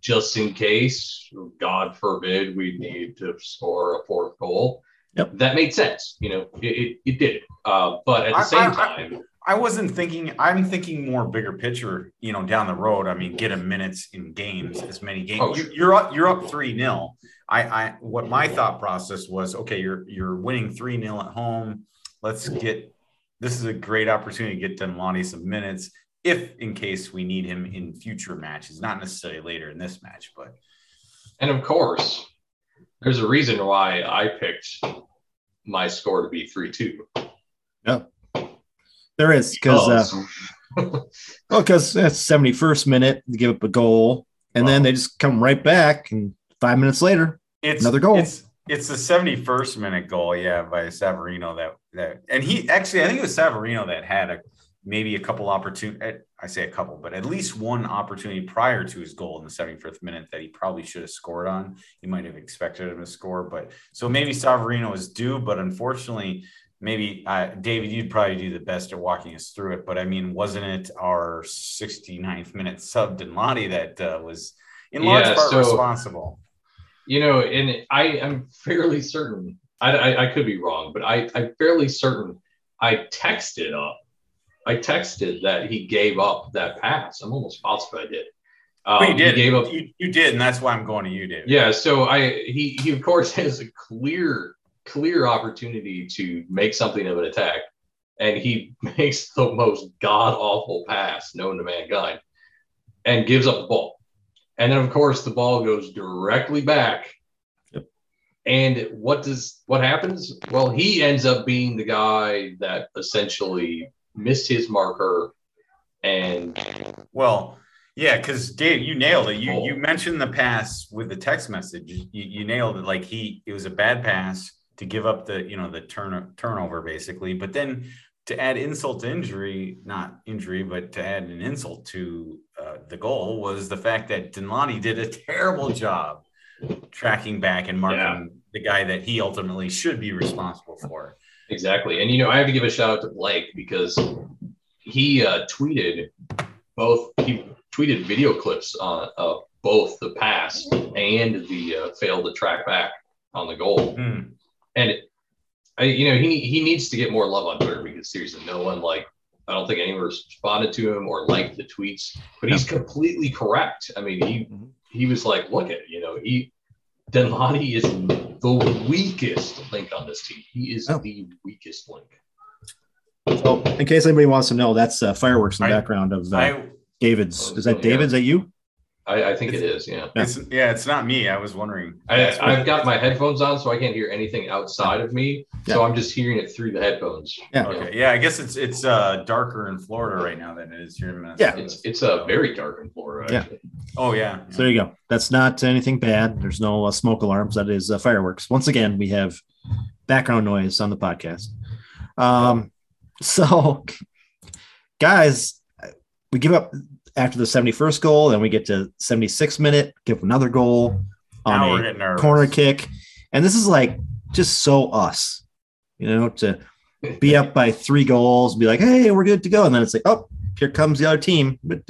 just in case, God forbid, we need to score a fourth goal. Yep. That made sense. You know, it, it, it did. Uh, but at the same I- I- time, I wasn't thinking. I'm thinking more bigger picture. You know, down the road. I mean, get him minutes in games, as many games. Oh, you, sure. you're up. You're up three 0 I, I, what my thought process was. Okay, you're you're winning three 0 at home. Let's get. This is a great opportunity to get Danladi some minutes, if in case we need him in future matches, not necessarily later in this match, but and of course, there's a reason why I picked my score to be 3 2. There is because uh, Oh, well, because that's 71st minute to give up a goal, and then they just come right back, and five minutes later, it's Another goal. It's it's the 71st minute goal, yeah, by Savarino that that and he actually I think it was Savarino that had a maybe a couple opportunity I say a couple, but at least one opportunity prior to his goal in the 75th minute that he probably should have scored on. He might have expected him to score, but so maybe Savarino is due, but unfortunately, maybe uh, David, you'd probably do the best at walking us through it. But I mean, wasn't it our 69th minute sub Danladi that uh, was in large Yeah, part so- responsible? You know, and I am fairly certain, I, I, I could be wrong, but I, I'm fairly certain I texted up. I texted that he gave up that pass. I'm almost positive I did. Um, Well, you did. He gave up. You, you did, and that's why I'm going to you, David. Yeah. So I he he of course has a clear clear opportunity to make something of an attack, and he makes the most god awful pass known to mankind, and gives up the ball. And then of course the ball goes directly back, Yep. And what does what happens? Well, he ends up being the guy that essentially missed his marker and Well, yeah, because Dave, you nailed it. You Oh. you mentioned the pass with the text message. You, you nailed it. Like he, it was a bad pass to give up the you know the turn turnover basically, but then to add insult to injury, not injury, but to add an insult to uh, the goal was the fact that Danladi did a terrible job tracking back and marking Yeah. the guy that he ultimately should be responsible for. Exactly. And you know, I have to give a shout out to Blake because he uh, tweeted both he tweeted video clips on of both the pass and the uh, fail to track back on the goal. Hmm. And I, you know, he he needs to get more love on Twitter because seriously, no one like I don't think anyone responded to him or liked the tweets. But he's completely correct. I mean, he Mhm. he was like, look at you know, he Danladi is the weakest link on this team. He is Oh. the weakest link. So, in case anybody wants to know, that's uh, fireworks in the I- background of uh, I David's. Oh, Is that yeah. David's? Is that you? I, I think it is, yeah. Yeah. It's yeah, it's not me. I was wondering. I, I've got my headphones on, so I can't hear anything outside of me. So I'm just hearing it through the headphones. Yeah. Okay. Yeah, I guess it's it's uh darker in Florida right now than it is here in Minnesota. It's it's uh, very dark in Florida. Yeah. Actually. Oh yeah. So there you go. That's not anything bad. There's no uh, smoke alarms. That is uh, fireworks. Once again, we have background noise on the podcast. Um, so, guys, we give up after the 71st goal, then we get to 76 minute, give another goal on a corner kick, and this is like just so us, you know, to be up by three goals, be like, hey, we're good to go, and then it's like, oh, here comes the other team, and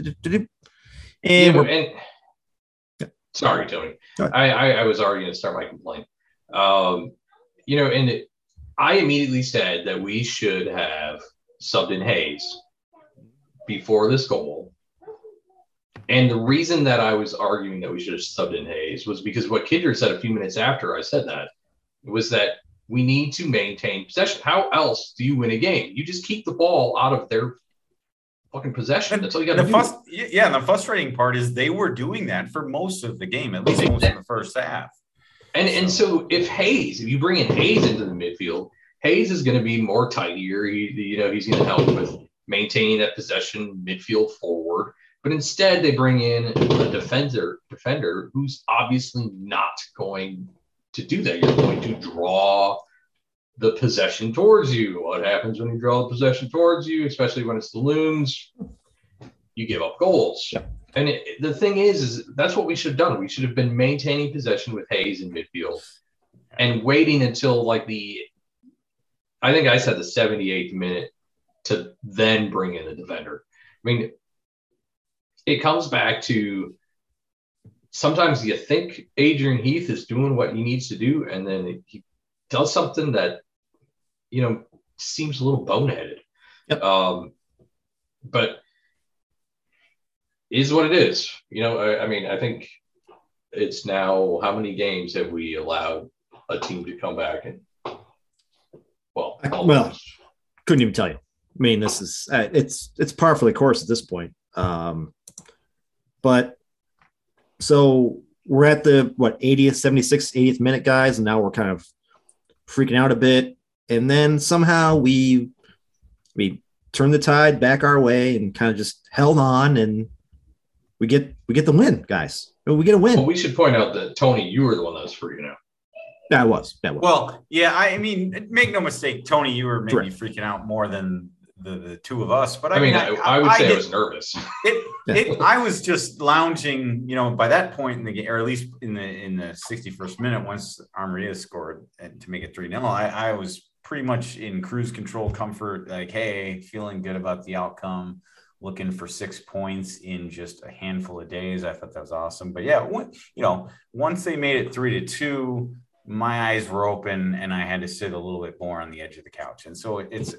Yeah, we're and sorry, Tony. Go. I, I I was already going to start my complaint. Um, you know, and it, I immediately said that we should have subbed in Hayes before this goal. And the reason that I was arguing that we should have subbed in Hayes was because what Kidder said a few minutes after I said that was that we need to maintain possession. How else do you win a game? You just keep the ball out of their fucking possession. That's all you got to do. frust- yeah, and the frustrating part is they were doing that for most of the game, at least most of the first half. And and so if Hayes, if you bring in Hayes into the midfield, Hayes is going to be more tidier. He, you know, he's going to help with maintaining that possession midfield forward. But instead, they bring in a defender, defender who's obviously not going to do that. You're going to draw the possession towards you. What happens when you draw the possession towards you, especially when it's the loons? You give up goals. Yep. And it, the thing is, is that's what we should have done. We should have been maintaining possession with Hayes in midfield and waiting until like the, I think I said the 78th minute to then bring in the defender. I mean, it comes back to sometimes you think Adrian Heath is doing what he needs to do, and then he does something that, you know, seems a little boneheaded. Yep. Um, but is what it is. You know, I, I mean, I think it's now how many games have we allowed a team to come back and well, Well, couldn't even tell you. I mean, this is uh, it's it's par for the course at this point. Um, but so we're at the what 80th, 76th, 80th minute, guys, and now we're kind of freaking out a bit. And then somehow we we turn the tide back our way and kind of just held on, and we get we get the win, guys. We get a win. well, we should point out that Tony, you were the one that was freaking out. that was that was. Well, yeah, I mean, make no mistake, Tony, you were maybe Correct. freaking out more than the, the two of us. But I, I mean, I, I would say I was nervous. it, it, I was just lounging, you know, by that point in the game, or at least in the in the 61st minute, once Amarilla scored and to make it 3 0, I, I was pretty much in cruise control comfort, like, hey, feeling good about the outcome, looking for six points in just a handful of days. I thought that was awesome. But yeah, when, you know, once they made it three to two, my eyes were open and I had to sit a little bit more on the edge of the couch. And so it's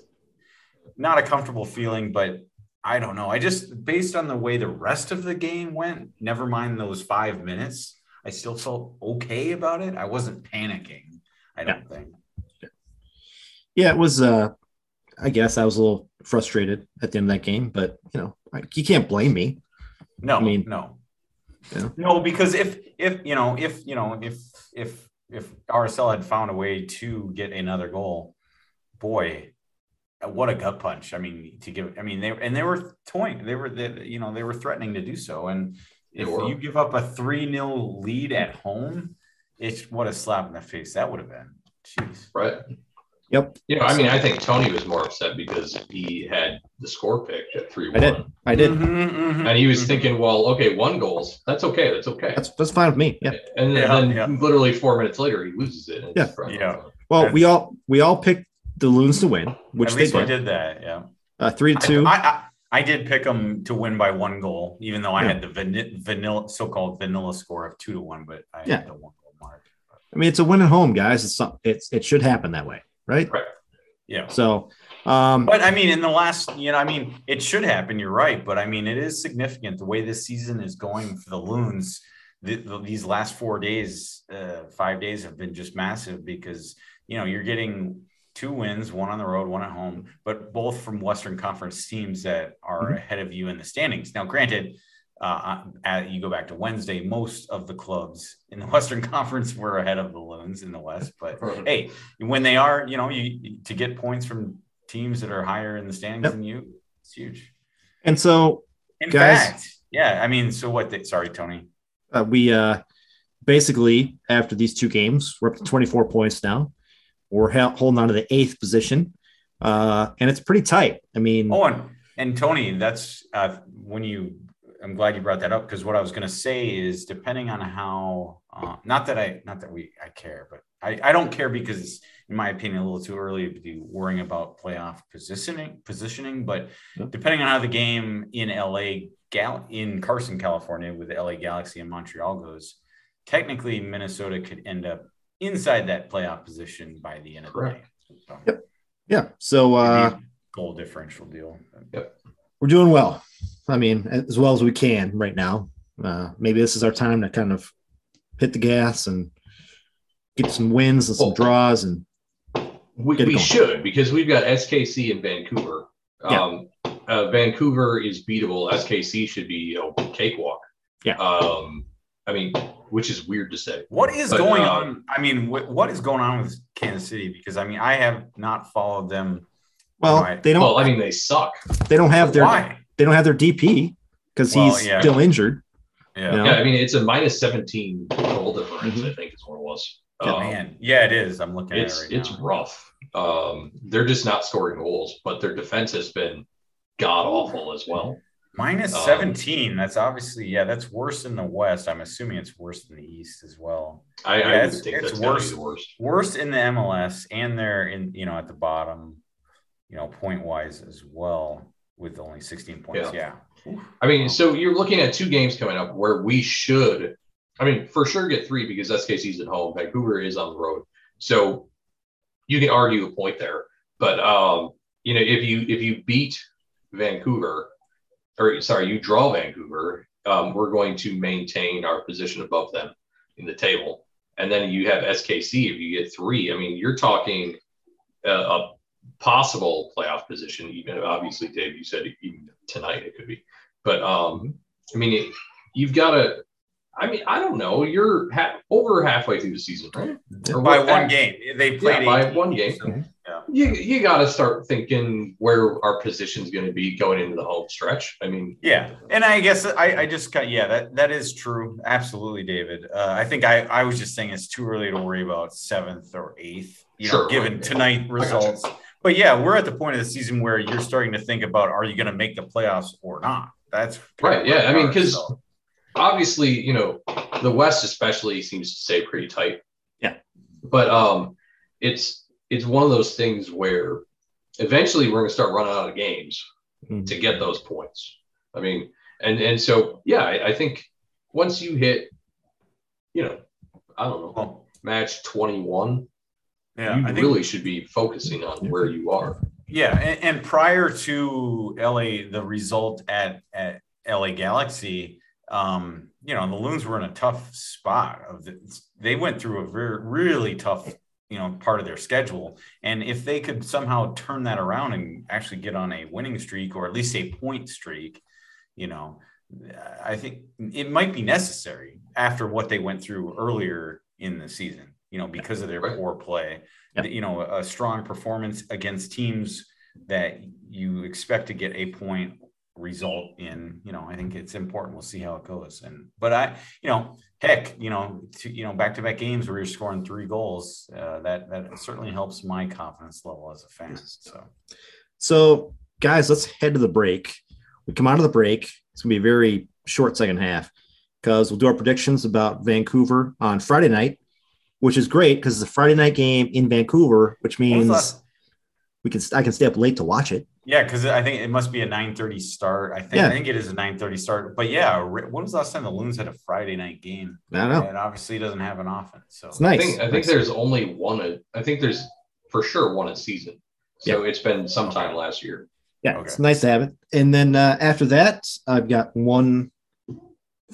not a comfortable feeling, but I don't know. I just, based on the way the rest of the game went, never mind those five minutes, I still felt okay about it. I wasn't panicking, I don't think. yeah, it was. uh I guess I was a little frustrated at the end of that game, but you know, you can't blame me. No, I mean, no. Yeah. No, because if if you know if you know if if if RSL had found a way to get another goal, boy, what a gut punch! I mean, to give, I mean, they and they were toying, they were, they, you know, they were threatening to do so, and if you give up a three 0 lead at home, it's what a slap in the face that would have been. Jeez. Right. Yep. Yeah, I mean, I think Tony was more upset because he had the score picked at 3 1. I did. I did. Mhm, mhm, and he was mhm. thinking, well, okay, one goals, that's okay, that's okay. That's that's fine with me. Yeah. and then, Yeah, then yeah. literally four minutes later, he loses it. Yeah. Yeah. Well, we all we all picked the Loons to win, which At they did. did that. Yeah. Uh, three to two. I, I, I did pick them to win by one goal, even though I Yeah. had the van- vanilla, so-called vanilla score of two to one, but I Yeah. had the one goal mark. I mean, it's a win at home, guys. It's it's it should happen that way, right? Yeah. So, um, But I mean, in the last, you know, I mean, it should happen. You're right, but I mean, it is significant the way this season is going for the Loons. The, the, these last four days, uh, five days have been just massive because you know you're getting two wins, one on the road, one at home, but both from Western Conference teams that are Mhm. ahead of you in the standings. Now, granted, uh, uh, you go back to Wednesday, most of the clubs in the Western Conference were ahead of the Loons in the West, but hey, when they are, you know, you to get points from teams that are higher in the standings Yep. than you, it's huge. and so In Guys- fact, yeah, I mean, so what? They, sorry, Tony. uh, we uh, basically after these two games, we're up to 24 points now. We're hel- holding on to the eighth position, uh, and it's pretty tight. I mean, Oh, and, and Tony, that's uh, when you. I'm glad you brought that up because what I was going to say is depending on how, uh, not that I, not that we, I care, but I, I don't care because it's, in my opinion, a little too early to be worrying about playoff positioning, positioning. But Yep. depending on how the game in LA, Gal, in Carson, California, with the LA Galaxy and Montreal goes, technically Minnesota could end up inside that playoff position by the end of Correct. the day. So, Yep. yeah. So uh, maybe goal differential deal. Yep. We're doing well. I mean, as well as we can right now. Uh, maybe this is our time to kind of hit the gas and get some wins and some Well, draws. And We, we should because we've got SKC in Vancouver. Yeah. Um, uh, Vancouver is beatable. SKC should be a cakewalk. Yeah. Um, I mean, which is weird to say. What is But, going uh, on? I mean, wh- what is going on with Kansas City? Because I mean, I have not followed them. well, Right. they don't. Well, I mean, they suck. they don't have their. Why? They don't have their DP because Well, he's yeah. still injured. Yeah. Yeah. Yeah, I mean, it's a minus 17 goal difference, Mhm. I think is what it was. Yeah, Um, Man, yeah, it is. I'm looking it's at it right it's now. rough. Um, they're just not scoring goals, but their defense has been god awful as well. Minus Um, 17. That's obviously, yeah, that's worse in the West. I'm assuming it's worse in the East as well. I, Yeah, I it's- think it's that's gotta worse. be the worst. Worse in the MLS, and they're in, you know, at the bottom, you know, point wise as well, with only 16 points. Yeah. I mean, so you're looking at two games coming up where we should, I mean, for sure get three because SKC's at home. Vancouver is on the road, so you can argue a point there. But um, you know, if you if you beat Vancouver, or sorry, you draw Vancouver, um, we're going to maintain our position above them in the table. And then you have SKC. If you get three, I mean, you're talking a, a possible playoff position. Even obviously, Dave, you said even tonight it could be. But um, I mean, it, you've got to. I mean, I don't know. You're ha- over halfway through the season, right? Or By what- one game. They played Yeah, by one game. so, yeah. You you got to start thinking where our position's going to be going into the home stretch. I mean, Yeah, and I guess I, I just got yeah that that is true. Absolutely, David. Uh, I think I I was just saying it's too early to worry about seventh or eighth. You know, given right. tonight results. But yeah, we're at the point of the season where you're starting to think about are you going to make the playoffs or not? That's Right, yeah, I mean, 'cause- So, obviously, you know, the West especially seems to stay pretty tight. Yeah. But um, it's it's one of those things where eventually we're going to start running out of games Mhm. to get those points. I mean, and and so yeah, I, I think once you hit, you know, I don't know, well, match twenty one, yeah, you I think really should be focusing on where you are. Yeah, and, and prior to LA, the result at at LA Galaxy, um, you know, the Loons were in a tough spot. Of the, they went through a very really tough, you know, part of their schedule, and if they could somehow turn that around and actually get on a winning streak or at least a point streak, you know, I think it might be necessary after what they went through earlier in the season. you know, because of their poor play. You know, a strong performance against teams that you expect to get a point result in. You know, I think it's important. We'll see how it goes. And but I, you know, heck, you know, to, you know, back to back games where you're scoring three goals, uh, that that certainly helps my confidence level as a fan. So So, guys, let's head to the break. We come out of the break. It's going to be a very short second half because we'll do our predictions about Vancouver on Friday night, which is great because it's a Friday night game in Vancouver, which means we can I can stay up late to watch it. Yeah, because I think it must be a 9:30 start. I think Yeah. I think it is a 9:30 start. But yeah, when was the last time the Loons had a Friday night game? I don't know. And obviously doesn't happen often. So It's nice. I think I think Nice. there's only one. I think there's for sure one a season. So it's been sometime last year. Yeah, Okay. it's nice to have it. And then uh, after that, I've got one.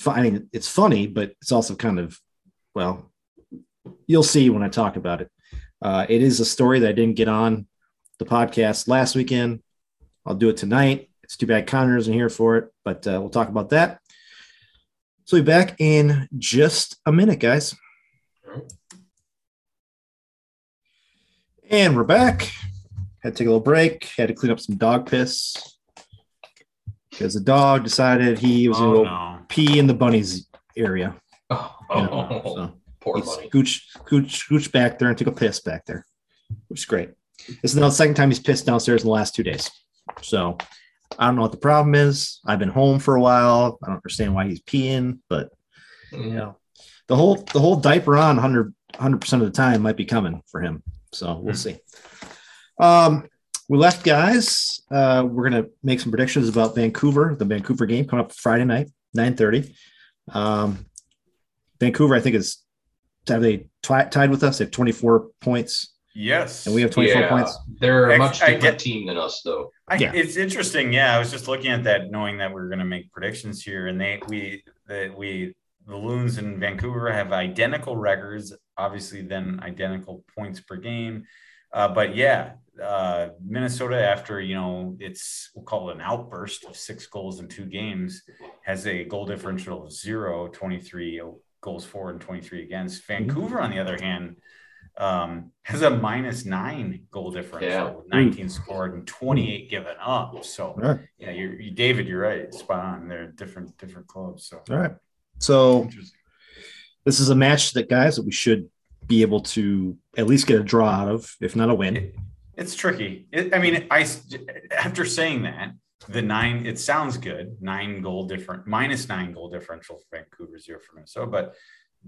I mean, it's funny, but it's also kind of, well, you'll see when I talk about it. Uh, it is a story that I didn't get on the podcast last weekend. I'll do it tonight. It's too bad Connor isn't here for it, but uh, we'll talk about that. So we'll be back in just a minute, guys. And we're back. Had to take a little break. Had to clean up some dog piss because the dog decided he was oh, going to go no. pee in the bunny's area. Oh, you know, so poor he bunny. scooch, scooch, scooch back there and took a piss back there, which is great. This is now the second time he's pissed downstairs in the last two days. So I don't know what the problem is. I've been home for a while. I don't understand why he's peeing, but you know, the whole the whole diaper on 100 percent of the time might be coming for him. So we'll Hmm. see. Um, we left, guys. Uh, we're gonna make some predictions about Vancouver, the Vancouver game coming up Friday night, 9:30. Um, Vancouver, I think, is have they ti- tied with us? They have 24 points, Yes. and we have 24 Yeah, points. they're a much I different get- team than us, though. I, Yeah. It's interesting. Yeah, I was just looking at that, knowing that we are going to make predictions here, and they we that we the Loons in Vancouver have identical records, obviously, then identical points per game. Uh, but yeah, uh, Minnesota, after you know, it's we'll call it an outburst of six goals in two games, has a goal differential of zero, 23 goals for and 23 against. Vancouver, on the other hand, um, has a minus nine goal differential, Yeah. with 19 scored and 28 given up. So All right, yeah, you're you, David, you're right, spot on. They're different different clubs. So all right. So this is a match that guys that we should be able to at least get a draw out of, if not a win. It- it's tricky. It, I mean, I after saying that the nine, it sounds good. Nine goal different, minus nine goal differential for Vancouver, zero for Minnesota. But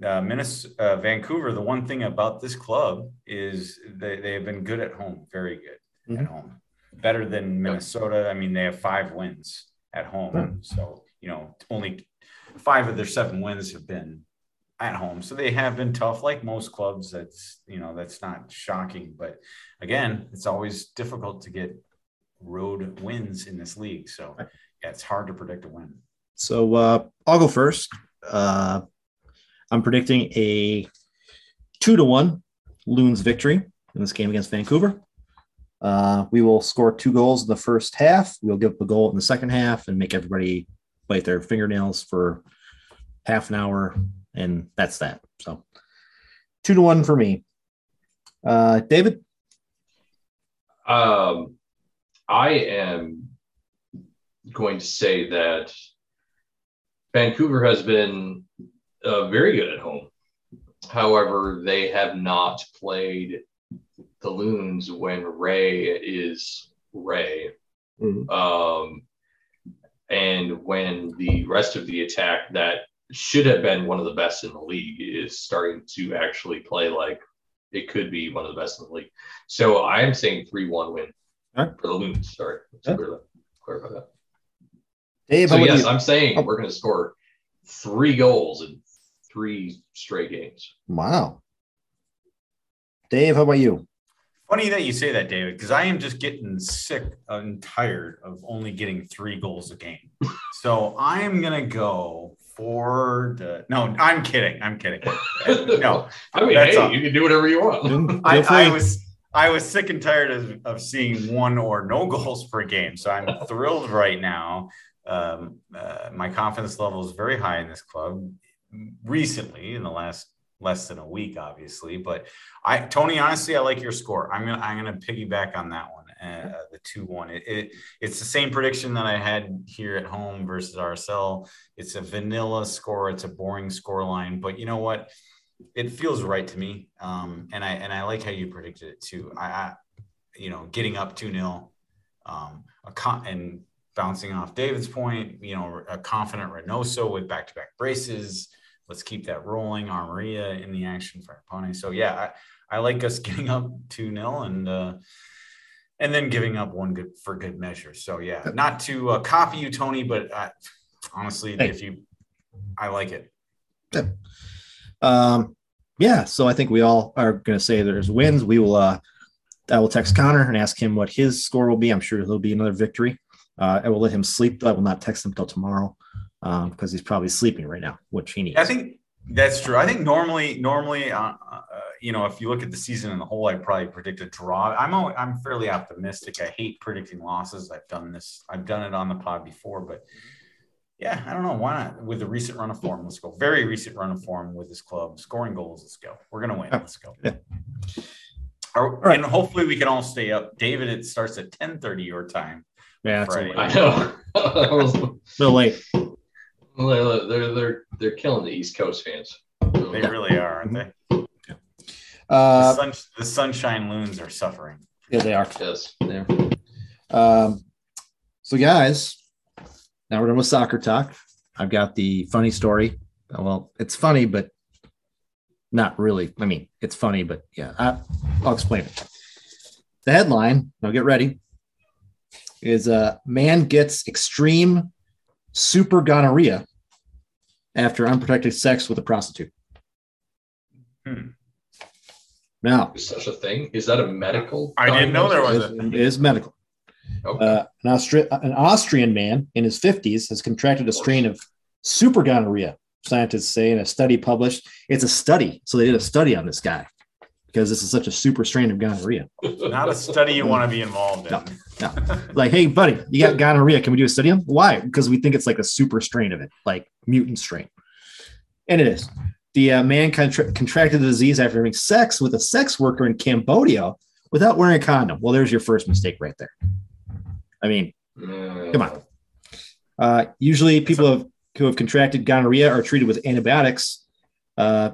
uh, Minnesota, uh, Vancouver, the one thing about this club is they, they have been good at home, very good at Mhm. home, better than Minnesota. I mean, they have five wins at home, Yeah. so you know only five of their seven wins have been at home. So they have been tough, like most clubs. That's you know that's not shocking, but again, it's always difficult to get road wins in this league. So yeah, it's hard to predict a win. So uh, I'll go first. Uh, I'm predicting a two to one Loons victory in this game against Vancouver. Uh, we will score two goals in the first half. We'll give up a goal in the second half and make everybody bite their fingernails for half an hour, and that's that. So two to one for me. Uh, David, Um, I am going to say that Vancouver has been uh, very good at home. However, they have not played the Loons when Ray is Ray. Mhm. Um, and when the rest of the attack that should have been one of the best in the league is starting to actually play like it could be one of the best in the league. So I am saying 3 1 win right. for the Loons. Sorry. Clarify that. Dave, So, yes, you? I'm saying Oh. we're going to score three goals in three straight games. wow. Dave, how about you? Funny that you say that, David, because I am just getting sick and tired of only getting three goals a game. So I'm gonna go for the. No, I'm kidding. I'm kidding. No, I mean, That's hey, all. you can do whatever you want. I, I was I was sick and tired of, of seeing one or no goals per game. So I'm thrilled right now. Um, uh, my confidence level is very high in this club. Recently, in the last less than a week, obviously. But I, Tony, honestly, I like your score. I'm gonna I'm gonna piggyback on that one, uh, the two one. It, it it's the same prediction that I had here at home versus RSL. It's a vanilla score. It's a boring score line, but you know what? It feels right to me, um, and I and I like how you predicted it too. I, I you know, getting up two 0 um, a con- and bouncing off David's point, you know, a confident Reynoso with back to back braces let's keep that rolling. Amarilla in the action for opponent. So yeah, I, I like us getting up 2 0 and uh and then giving up one good for good measure. So yeah, not to uh, copy you, Tony, but uh, honestly, hey. if you, I like it. Yeah. Um, yeah. So I think we all are going to say there's wins. We will. uh I will text Connor and ask him what his score will be. I'm sure there'll be another victory. Uh, I will let him sleep. I will not text him until tomorrow because um, he's probably sleeping right now, which he needs. I think that's true. I think normally, normally, uh, uh, you know, if you look at the season in the whole, I probably predict a draw. I'm always, I'm fairly optimistic. I hate predicting losses. I've done this. I've done it on the pod before, but yeah, I don't know why not. With the recent run of form, let's go. Very recent run of form with this club, scoring goals. Let's go. We're gonna win. Let's go. Yeah. All right. And hopefully we can all stay up. David, it starts at 10:30 your time. Yeah, that's I know. a little late. Well, they're they're they're killing the East Coast fans. They really are, aren't they? Uh, the, sun, the, sunshine loons are suffering. Yeah, they are. Yes. Yeah. Um, so, guys, now we're done with soccer talk. I've got the funny story. Well, it's funny, but not really. I mean, it's funny, but yeah, I, will explain it. The headline, now get ready, is a uh, man gets extreme super gonorrhea after unprotected sex with a prostitute. Hmm. Now, is such a thing? Is that a medical? I didn't know there was. It is medical. Okay. Uh, an, Austri- an Austrian man in his 50s has contracted a strain of super gonorrhea. Scientists say in a study published, it's a study. So they did a study on this guy because this is such a super strain of gonorrhea. Not a study you want to be involved in. No, no. Like, hey, buddy, you got gonorrhea. Can we do a study on? Why? Because we think it's like a super strain of it, like mutant strain. And it is. The uh, man contra- contracted the disease after having sex with a sex worker in Cambodia without wearing a condom. Well, there's your first mistake right there. I mean, mm. come on. Uh, usually, people have, who have contracted gonorrhea are treated with antibiotics. Uh,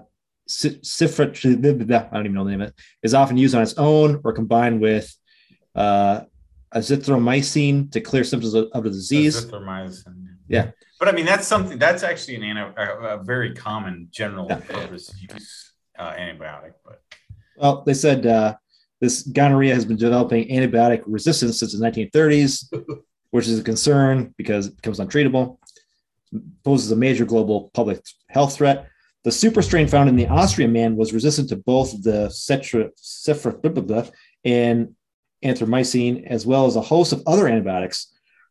Cifra, I don't even know the name of it, is often used on its own or combined with uh, azithromycin to clear symptoms of, of the disease. Azithromycin. Yeah. But I mean, that's something that's actually an a, a very common general yeah. purpose use uh, antibiotic. But well, they said uh, this gonorrhea has been developing antibiotic resistance since the 1930s, which is a concern because it becomes untreatable, poses a major global public health threat. The super strain found in the Austrian man was resistant to both the cephra and anthromycin, as well as a host of other antibiotics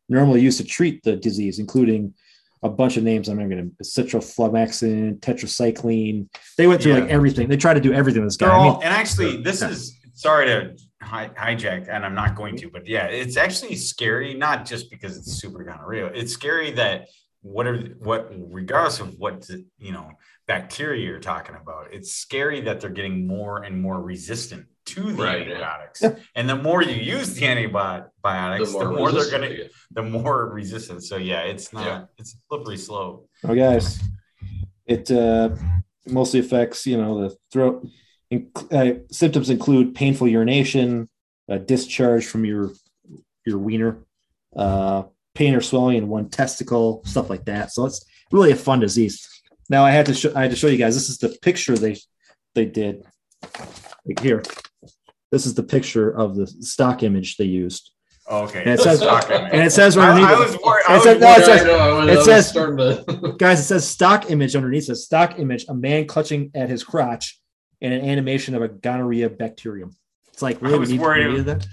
normally used to treat the disease, including a bunch of names. I'm not going to citrofloxacin, tetracycline. They went through yeah. like everything. They tried to do everything. This guy. All, I mean, and actually, this yeah. is sorry to hi- hijack, and I'm not going to, but yeah, it's actually scary. Not just because it's super gonorrhea. It's scary that whatever what regardless of what you know bacteria you're talking about it's scary that they're getting more and more resistant to the right, antibiotics. Yeah. and the more you use the antibiotics the more, the more they're gonna get. the more resistant. So yeah it's not yeah. it's slippery slope. Oh guys it uh mostly affects you know the throat uh, symptoms include painful urination a discharge from your your wiener uh pain or swelling in one testicle stuff like that. So it's really a fun disease now I had to show I had to show you guys. This is the picture they they did. Like here, this is the picture of the stock image they used. Oh, okay. And it says, and it says underneath. I, I was worried. It says, no, it says, know, it says to... guys, it says stock image underneath. It says stock image, a man clutching at his crotch, and an animation of a gonorrhea bacterium. It's like really, I was worried. That?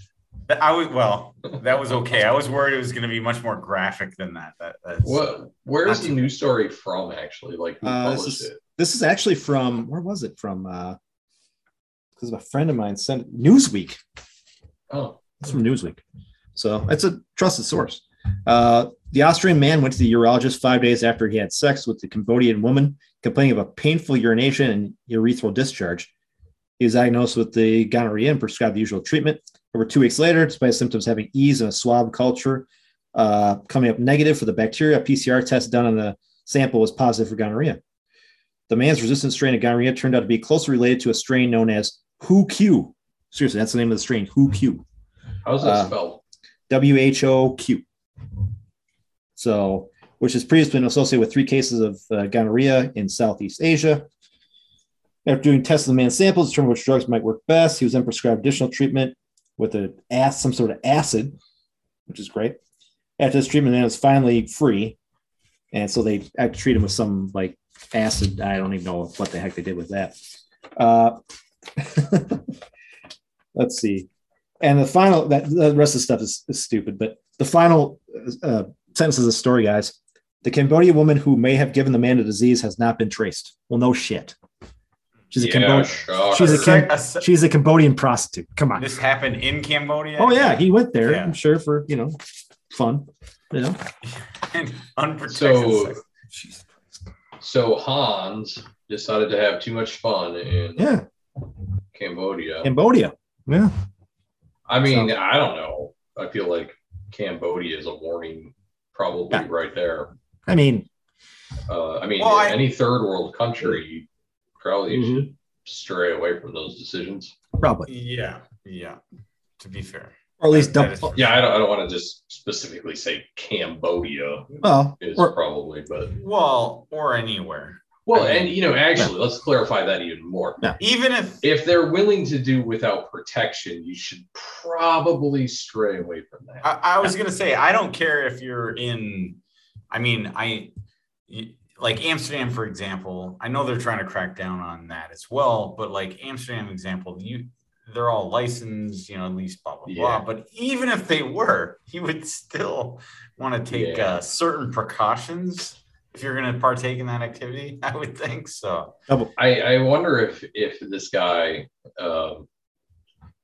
I was well. That was okay. I was worried it was going to be much more graphic than that. That that's what. Where is the news story from? Actually, like who uh, published this is, it? This is actually from where was it from? Uh, because a friend of mine sent Newsweek. Oh, it's from Newsweek. So it's a trusted source. Uh, the Austrian man went to the urologist five days after he had sex with the Cambodian woman complaining of a painful urination and urethral discharge. He was diagnosed with the gonorrhea and prescribed the usual treatment. Over two weeks later, despite symptoms having eased in a swab culture uh, coming up negative for the bacteria, a PCR test done on the sample was positive for gonorrhea. The man's resistant strain of gonorrhea turned out to be closely related to a strain known as WHO. Seriously, that's the name of the strain, WHO. How's that Uh, spelled? W H O Q. So, which has previously been associated with three cases of uh, gonorrhea in Southeast Asia. After doing tests of the man's samples, to determine which drugs might work best. He was then prescribed additional treatment with a ass, some sort of acid, which is great. After this treatment, man was finally free, and so they treat him with some like acid. I don't even know what the heck they did with that. Uh, let's see. And the final, that the rest of the stuff is, is stupid, but the final uh, sentence of the story, guys. The Cambodian woman who may have given the man the disease has not been traced. Well, no shit. She's a Yeah, Cambodian. shocker. she's a A Cam- a She's a Cambodian prostitute. Come on. this happened in Cambodia. Oh yeah, he went there. Yeah. I'm sure for you know fun. You know. unprotected. So- sex. So Hans decided to have too much fun in Yeah, Cambodia. Cambodia. Yeah. I mean, So- I don't know. I feel like Cambodia is a warning, probably Yeah. right there. I mean, Uh, I mean, Well, I- any third world country probably Mhm. should stray away from those decisions. probably, Yeah, yeah. To be fair, or at least That is double. for Yeah, I don't, I don't want to just specifically say Cambodia Well, is or, probably, but well, or anywhere. well, I mean- and you know, actually, let's clarify that even more. Even if If they're willing to do without protection, you should probably stray away from that. I, I was gonna say, I don't care if you're in. I mean, I y- like Amsterdam, for example. I know they're trying to crack down on that as well, but like Amsterdam, example, you they're all licensed, you know, at least blah blah Yeah. blah. But even if they were, you would still want to take Yeah. uh, certain precautions if you're gonna partake in that activity. I would think so. I, I wonder if if this guy, um,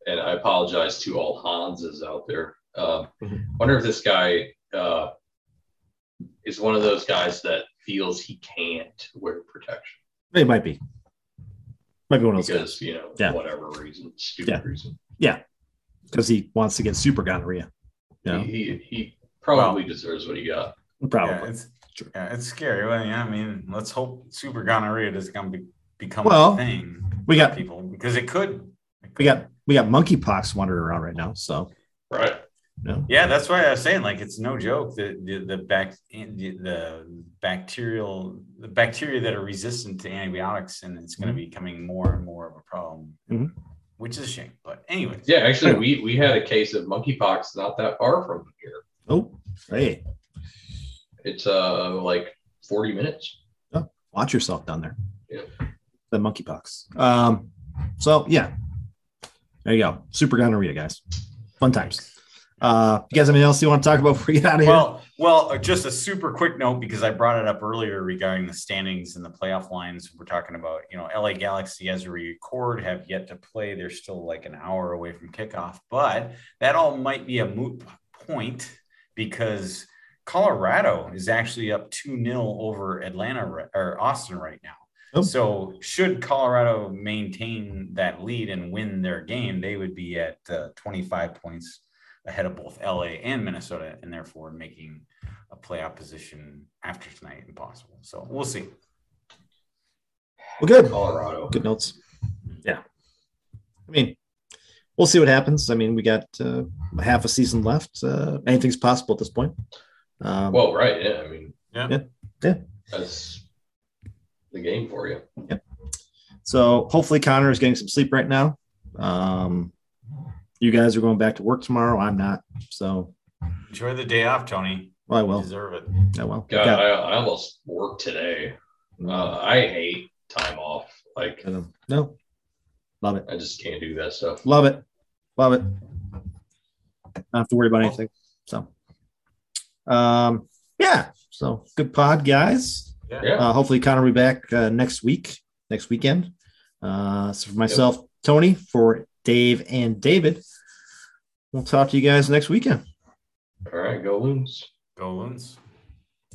and I apologize to all Hanses out there. Um, Mhm. Wonder if this guy uh, is one of those guys that feels he can't wear protection It might be. Might be one of those because you know Yeah. whatever reason, stupid Yeah. reason. Yeah. Because he wants to get super gonorrhea. Yeah, He, he he probably deserves what he got. probably. Yeah, it's Sure. yeah, it's scary. Well, yeah, I mean, let's hope super gonorrhea doesn't come be, become Well, a thing. we got- people because it could. It we got we got monkeypox wandering around right now. So Right. You know, Yeah, that's why I was saying like it's no joke the the the back the, the bacterial the bacteria that are resistant to antibiotics and it's going to be becoming more and more of a problem, Mhm. which is a shame. But anyway. Yeah, actually, we we had a case of monkeypox not that far from here. oh hey, It's uh like forty minutes. Oh, watch yourself down there. Yeah. The monkeypox. Um. So yeah, there you go. Super gonorrhea, guys. Fun times. Uh, you guys have anything else you want to talk about before we get out of here? Well, well, uh, just a super quick note because I brought it up earlier regarding the standings and the playoff lines. We're talking about, you know, LA Galaxy as we record have yet to play. They're still like an hour away from kickoff, but that all might be a moot point because Colorado is actually up 2 0 over Atlanta or Austin right now. Oh. So, should Colorado maintain that lead and win their game, they would be at uh, 25 points ahead of both LA and Minnesota, and therefore making a playoff position after tonight impossible. So we'll see. well, good. Colorado. Good notes. Yeah. I mean, we'll see what happens. I mean, we got uh, half a season left. Uh, anything's possible at this point. Um, Well, right. Yeah. I mean, Yeah. Yeah. Yeah. That's the game for you. Yeah. So hopefully Connor is getting some sleep right now. Um, you guys are going back to work tomorrow. I'm not. So Enjoy the day off, Tony. well, I You will. deserve it. I will. God, Yeah. I, I almost worked today. Uh, I hate time off. Like, no. Love it. I just can't do that stuff. Love it. Love it. Not have to worry about anything. So um yeah. So good pod, guys. Yeah. Yeah. Uh, hopefully Connor will be back uh, next week, next weekend. Uh, so for myself, Tony, for Dave and David, we'll talk to you guys next weekend. All right. Go Loons. Go Loons.